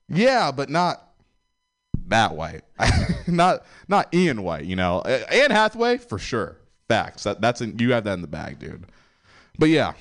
Yeah, but not that white. not not Ian White, you know. Anne Hathaway for sure. Facts. That that's in, you have that in the bag, dude. But yeah.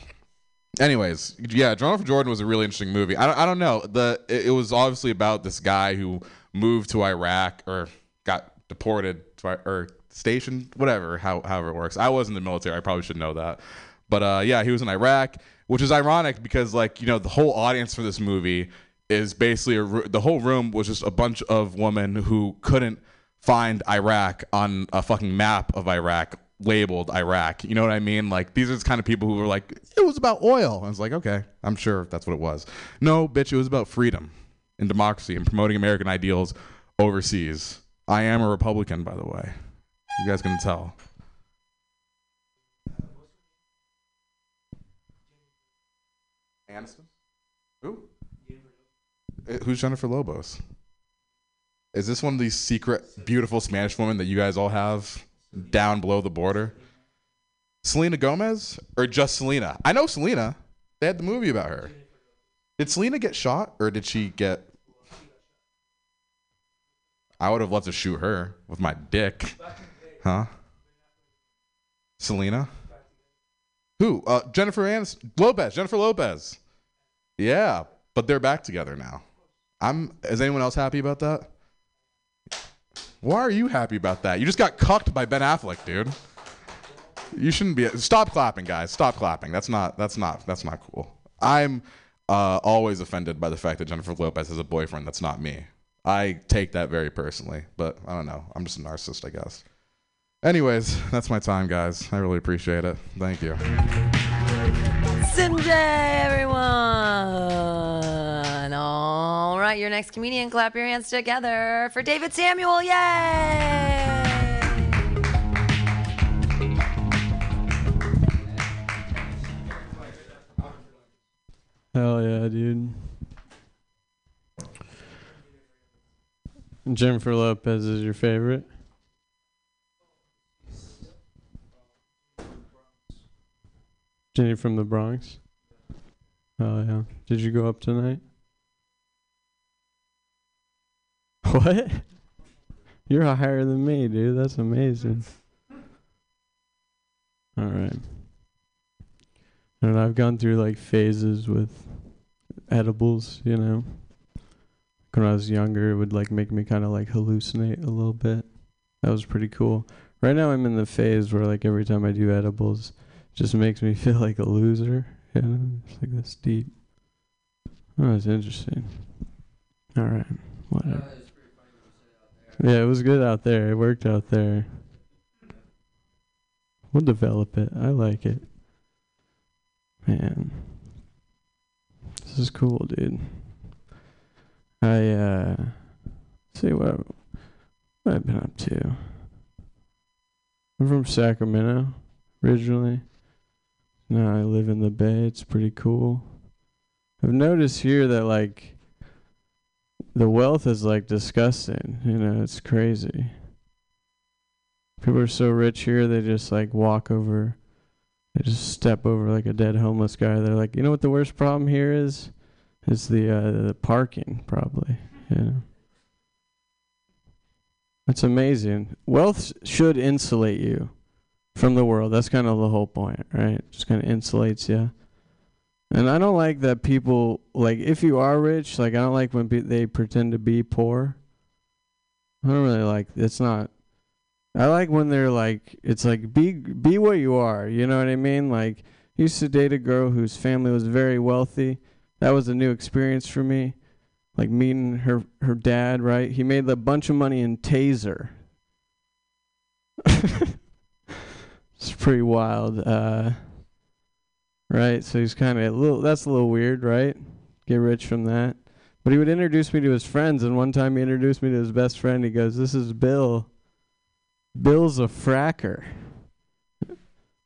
Anyways, yeah, Journal for Jordan was a really interesting movie. I don't, I don't know. The it, it was obviously about this guy who moved to Iraq or got deported to or stationed, whatever, how, however it works. I was in the military. I probably should know that. But uh, yeah, he was in Iraq, which is ironic because like you know the whole audience for this movie is basically a, the whole room was just a bunch of women who couldn't find Iraq on a fucking map of Iraq labeled Iraq. You know what I mean? Like these are the kind of people who were like, it was about oil. And was like, okay, I'm sure that's what it was. No, bitch, it was about freedom and democracy and promoting American ideals overseas. I am a Republican, by the way. You guys can tell. Aniston? Who? Who's Jennifer Lobos? Is this one of these secret, beautiful Spanish women that you guys all have down below the border? Selena Gomez or just Selena? I know Selena. They had the movie about her. Did Selena get shot or did she get? I would have loved to shoot her with my dick. Huh? Selena? Who? Uh, Jennifer Aniston, Lopez. Jennifer Lopez. Yeah, but they're back together now. I'm. Is anyone else happy about that? Why are you happy about that? You just got cucked by Ben Affleck, dude. You shouldn't be. Stop clapping, guys. Stop clapping. That's not. That's not. That's not cool. I'm uh, always offended by the fact that Jennifer Lopez has a boyfriend that's not me. I take that very personally, but I don't know. I'm just a narcissist, I guess. Anyways, that's my time, guys. I really appreciate it. Thank you. Sim J, everyone. All your next comedian, clap your hands together for David Samuel. Yay! Hell yeah, dude. Jennifer Lopez is your favorite? Jenny from the Bronx? Oh yeah. Did you go up tonight? What? You're higher than me, dude. That's amazing. All right. And I've gone through like phases with edibles, you know. When I was younger, it would like make me kind of like hallucinate a little bit. That was pretty cool. Right now, I'm in the phase where like every time I do edibles, just makes me feel like a loser. You know, it's like this deep. Oh, that's interesting. All right, whatever. Yeah, it was good out there. It worked out there. We'll develop it. I like it. Man. This is cool, dude. I uh see what what I've been up to. I'm from Sacramento originally. Now I live in the Bay. It's pretty cool. I've noticed here that like the wealth is like disgusting. You know, it's crazy. People are so rich here, they just like walk over, they just step over like a dead homeless guy. They're like, you know what the worst problem here is? Is the uh, the parking probably. You know. It's amazing. Wealth should insulate you from the world. That's kind of the whole point, right? Just kind of insulates you. And I don't like that people like if you are rich, like I don't like when pe- they pretend to be poor. I don't really like it's not I like when they're like it's like be be what you are, you know what I mean? Like I used to date a girl whose family was very wealthy. That was a new experience for me. Like meeting her her dad, right? He made a bunch of money in taser. it's pretty wild. Uh right? So he's kind of a little. That's a little weird, right? Get rich from that. But he would introduce me to his friends, and one time he introduced me to his best friend. He goes, "This is Bill. Bill's a fracker."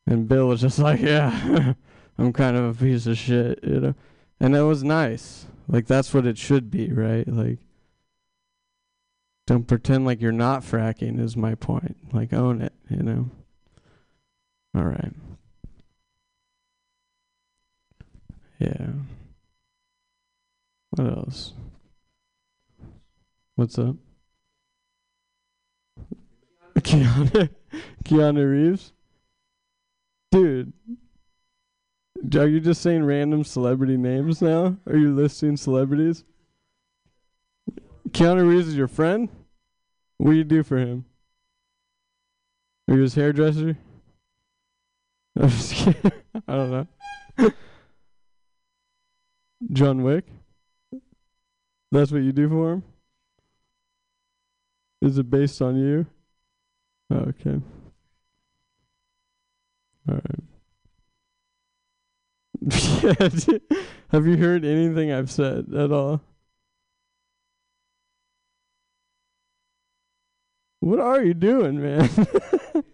And Bill was just like, "Yeah, I'm kind of a piece of shit," you know. And it was nice. Like that's what it should be, right? Like, don't pretend like you're not fracking. Is my point. Like, own it, you know. All right. Yeah. What else? What's up? Keanu, Keanu Reeves? Dude. Are you just saying random celebrity names now? Are you listing celebrities? Keanu Reeves is your friend? What do you do for him? Are you his hairdresser? I'm just kidding. I don't know. John Wick? That's what you do for him? Is it based on you? Oh, okay. All right. Have you heard anything I've said at all? What are you doing, man?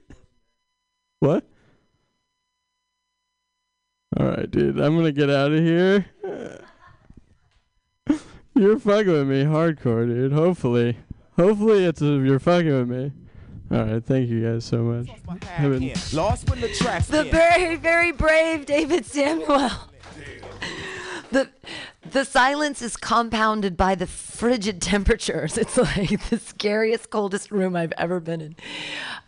what? All right, dude. I'm gonna get out of here. You're fucking with me hardcore, dude. Hopefully, hopefully it's a, you're fucking with me. All right, thank you guys so much. I've been- Lost when the tracks The very, very brave David Samuel. The the silence is compounded by the frigid temperatures. It's like the scariest, coldest room I've ever been in.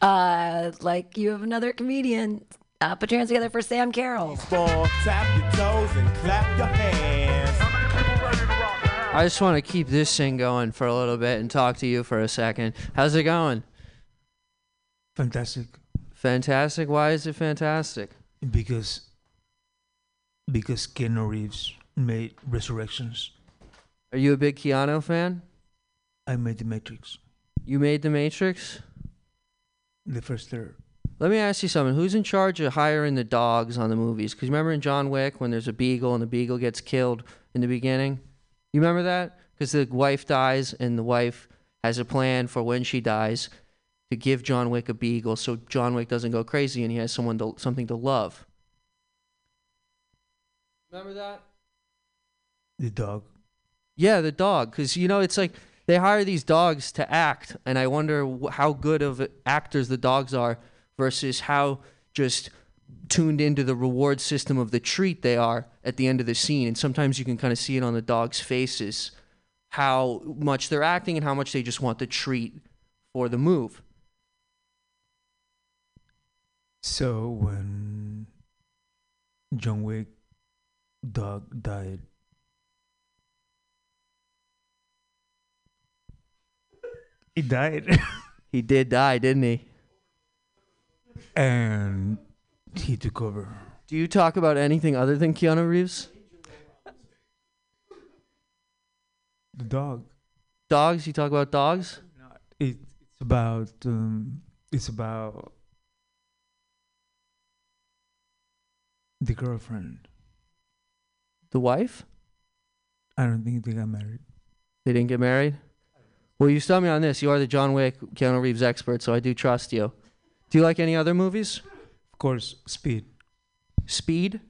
Uh, like you have another comedian. Uh, put your hands together for Sam Carroll. Tap your toes and clap your hands. I just want to keep this thing going for a little bit and talk to you for a second. How's it going? Fantastic. Fantastic. Why is it fantastic? Because because Keanu Reeves made Resurrections. Are you a big Keanu fan? I made The Matrix. You made The Matrix? The first third. Let me ask you something. Who's in charge of hiring the dogs on the movies? Because remember in John Wick when there's a beagle and the beagle gets killed in the beginning? You remember that? Because the wife dies and the wife has a plan for when she dies to give John Wick a beagle so John Wick doesn't go crazy and he has someone to, something to love. Remember that? The dog. Yeah, the dog. Because, you know, it's like they hire these dogs to act, and I wonder how good of actors the dogs are versus how just tuned into the reward system of the treat they are at the end of the scene. And sometimes you can kind of see it on the dogs' faces how much they're acting and how much they just want the treat for the move. So when John Wick dog died, he died. he did die, didn't he? And he took over. Do you talk about anything other than Keanu Reeves? The dog. Dogs? You talk about dogs? It, it's about um, it's about the girlfriend. The wife? I don't think they got married. They didn't get married? Well, you stump me on this. You are the John Wick, Keanu Reeves expert, so I do trust you. Do you like any other movies? Of course, Speed. Speed?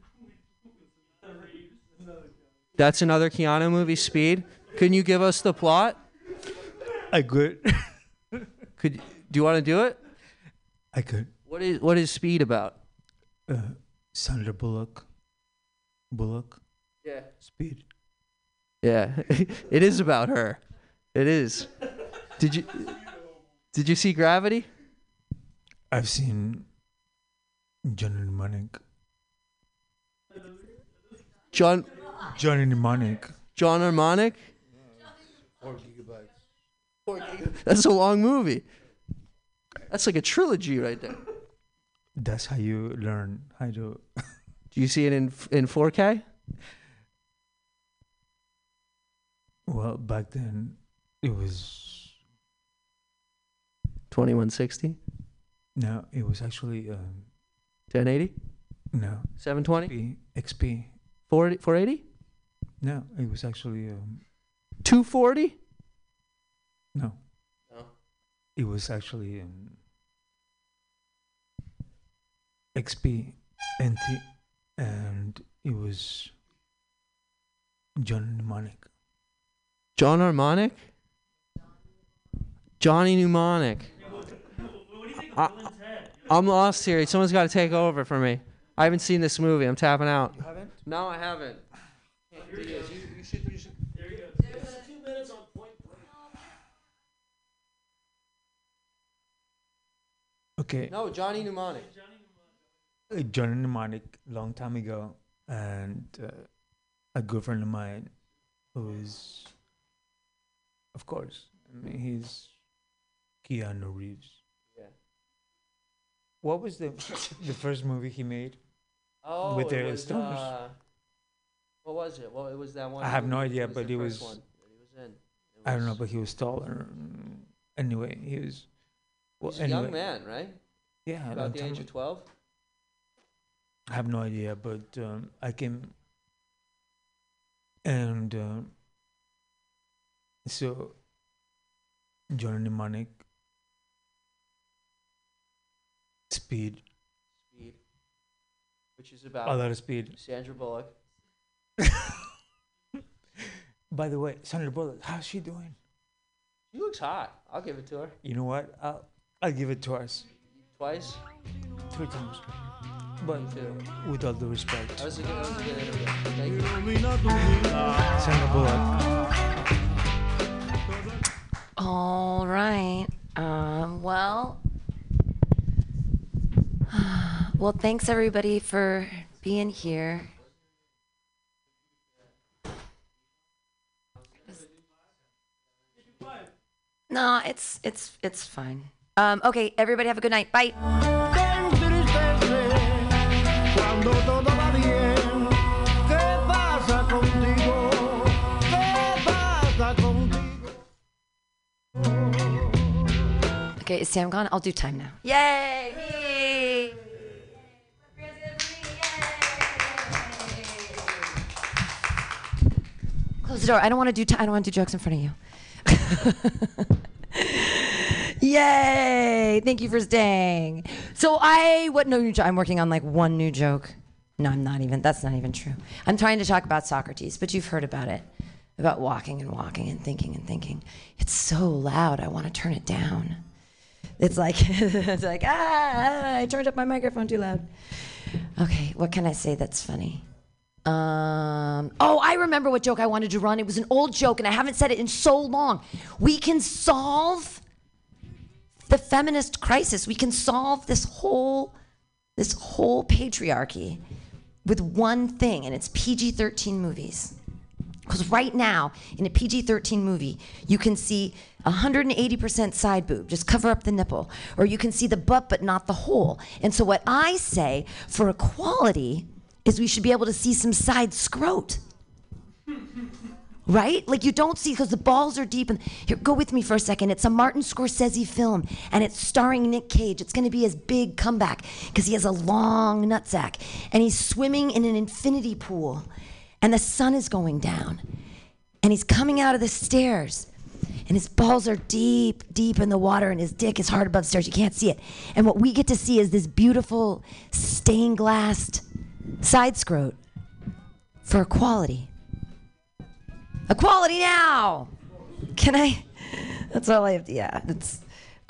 That's another Keanu movie, Speed. Can you give us the plot? I could. Could do you want to do it? I could. What is what is Speed about? Uh, Sandra Bullock. Bullock. Yeah. Speed. Yeah, it is about her. It is. Did you did you see Gravity? I've seen Johnny Mnemonic. John Johnny Mnemonic. John Harmonic? That's a long movie. That's like a trilogy right there. That's how you learn how to. Do you see it in in 4K? Well, back then it was 2160? No, it was actually um, 1080? no 720? XP. XP. 480? 480? No, it was actually um, 240? no. No. It was actually um, XP NT, and it was John Mnemonic. John Harmonic? Johnny Mnemonic. I, I'm lost here. Someone's got to take over for me. I haven't seen this movie. I'm tapping out. You haven't? No, I haven't. Okay. No, Johnny Mnemonic. uh, John Mnemonic long time ago, and uh, a good friend of mine, who's, of course, I mean, he's Keanu Reeves. What was the the first movie he made? Oh, with it the was, Stones. uh, what was it? Well, it was that one. I have no idea, It but it was. one he was in. I don't know, but he was taller. Anyway, he was. Well, He's a young man, right? Yeah, About the age of 12? I have no idea, but um, I came. And um, so, Johnny Mnemonic, Speed, Speed. Which is about a lot of speed. Sandra Bullock. By the way, Sandra Bullock, how's she doing? She looks hot. I'll give it to her. You know what? I'll I'll give it twice. Twice? Three times. But uh, with all due respect. That was a good, that was a good interview. Thank you. Sandra Bullock. All right. Um, well, well, thanks everybody for being here. No, it's it's it's fine. Um, okay, everybody have a good night. Bye. Okay, is Sam gone? I'll do time now. Yay! Close the door. I don't want to do. T- I don't want to do jokes in front of you. Yay! Thank you for staying. So I what no new joke? I'm working on like one new joke. No, I'm not even. That's not even true. I'm trying to talk about Socrates, but you've heard about it, about walking and walking and thinking and thinking. It's so loud. I want to turn it down. It's like it's like ah, I turned up my microphone too loud. Okay, what can I say that's funny? Um, oh, I remember what joke I wanted to run. It was an old joke, and I haven't said it in so long. We can solve the feminist crisis. We can solve this whole this whole patriarchy with one thing, and it's PG-13 movies. Because right now, in a PG 13 movie, you can see 180% side boob, just cover up the nipple. Or you can see the butt, but not the hole. And so, what I say for equality is we should be able to see some side scrot. Right? Like you don't see because the balls are deep. And here, go with me for a second. It's a Martin Scorsese film, and it's starring Nick Cage. It's going to be his big comeback because he has a long nutsack, and he's swimming in an infinity pool, and the sun is going down, and he's coming out of the stairs, and his balls are deep, deep in the water, and his dick is hard above stairs. You can't see it. And what we get to see is this beautiful stained glassed side scrot for equality. Equality now! Can I? That's all I have to, yeah, it's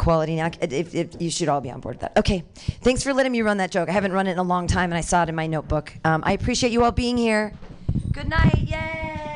equality now. If, if, you should all be on board with that. Okay, thanks for letting me run that joke. I haven't run it in a long time, and I saw it in my notebook. Um, I appreciate you all being here. Good night, yay!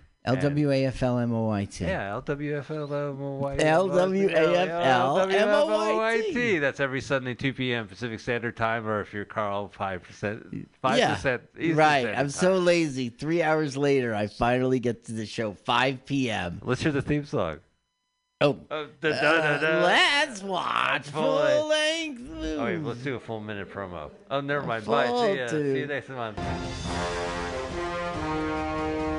LWAFLMOYT. Yeah, LWFLMOYT. LWAFLMOYT. That's every Sunday, 2 p.m. Pacific Standard Time, or if you're Carl, 5%. 5% Yeah. Eastern right. Standard I'm so lazy. Three hours later, I finally get to the show, 5 p.m. Let's hear the theme song. Oh. Uh, da, da, da, da. let's watch Full full length. length. Oh, wait, let's do a full minute promo. Oh, never mind. Bye. See ya. See you next month.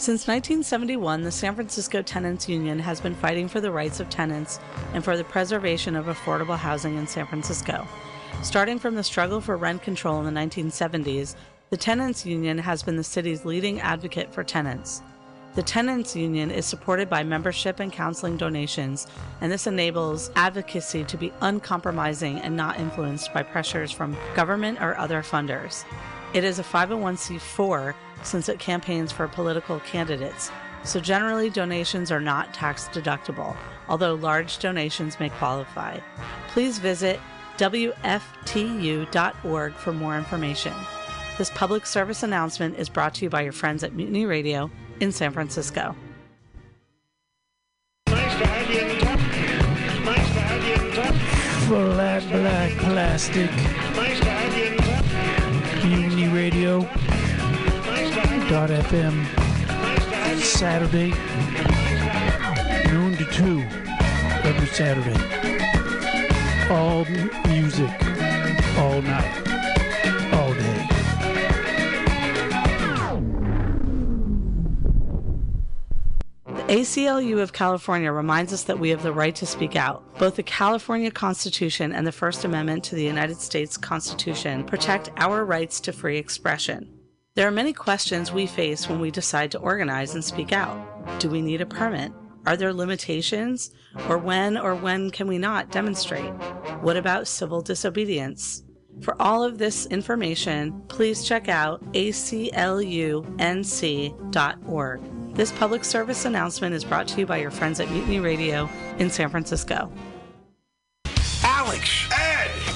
Since 1971, the San Francisco Tenants Union has been fighting for the rights of tenants and for the preservation of affordable housing in San Francisco. Starting from the struggle for rent control in the 1970s, the Tenants Union has been the city's leading advocate for tenants. The Tenants Union is supported by membership and counseling donations, and this enables advocacy to be uncompromising and not influenced by pressures from government or other funders. It is a 501c4 since it campaigns for political candidates, so generally donations are not tax deductible, although large donations may qualify. Please visit WFTU.org for more information. This public service announcement is brought to you by your friends at Mutiny Radio in San Francisco. Flat black plastic. Mutiny Radio. Dot FM. Saturday. Noon to two. Every Saturday. All music. All night. All day. The ACLU of California reminds us that we have the right to speak out. Both the California Constitution and the First Amendment to the United States Constitution protect our rights to free expression. There are many questions we face when we decide to organize and speak out. Do we need a permit? Are there limitations? Or when or when can we not demonstrate? What about civil disobedience? For all of this information, please check out aclunc.org. This public service announcement is brought to you by your friends at Mutiny Radio in San Francisco.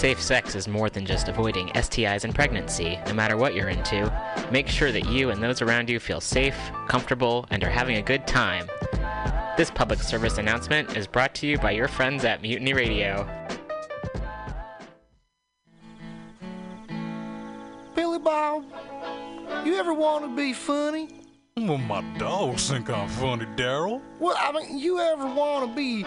Safe sex is more than just avoiding STIs and pregnancy, no matter what you're into. Make sure that you and those around you feel safe, comfortable, and are having a good time. This public service announcement is brought to you by your friends at Mutiny Radio. Billy Bob, you ever want to be funny? Well, my dogs think I'm funny, Daryl. Well, I mean, you ever want to be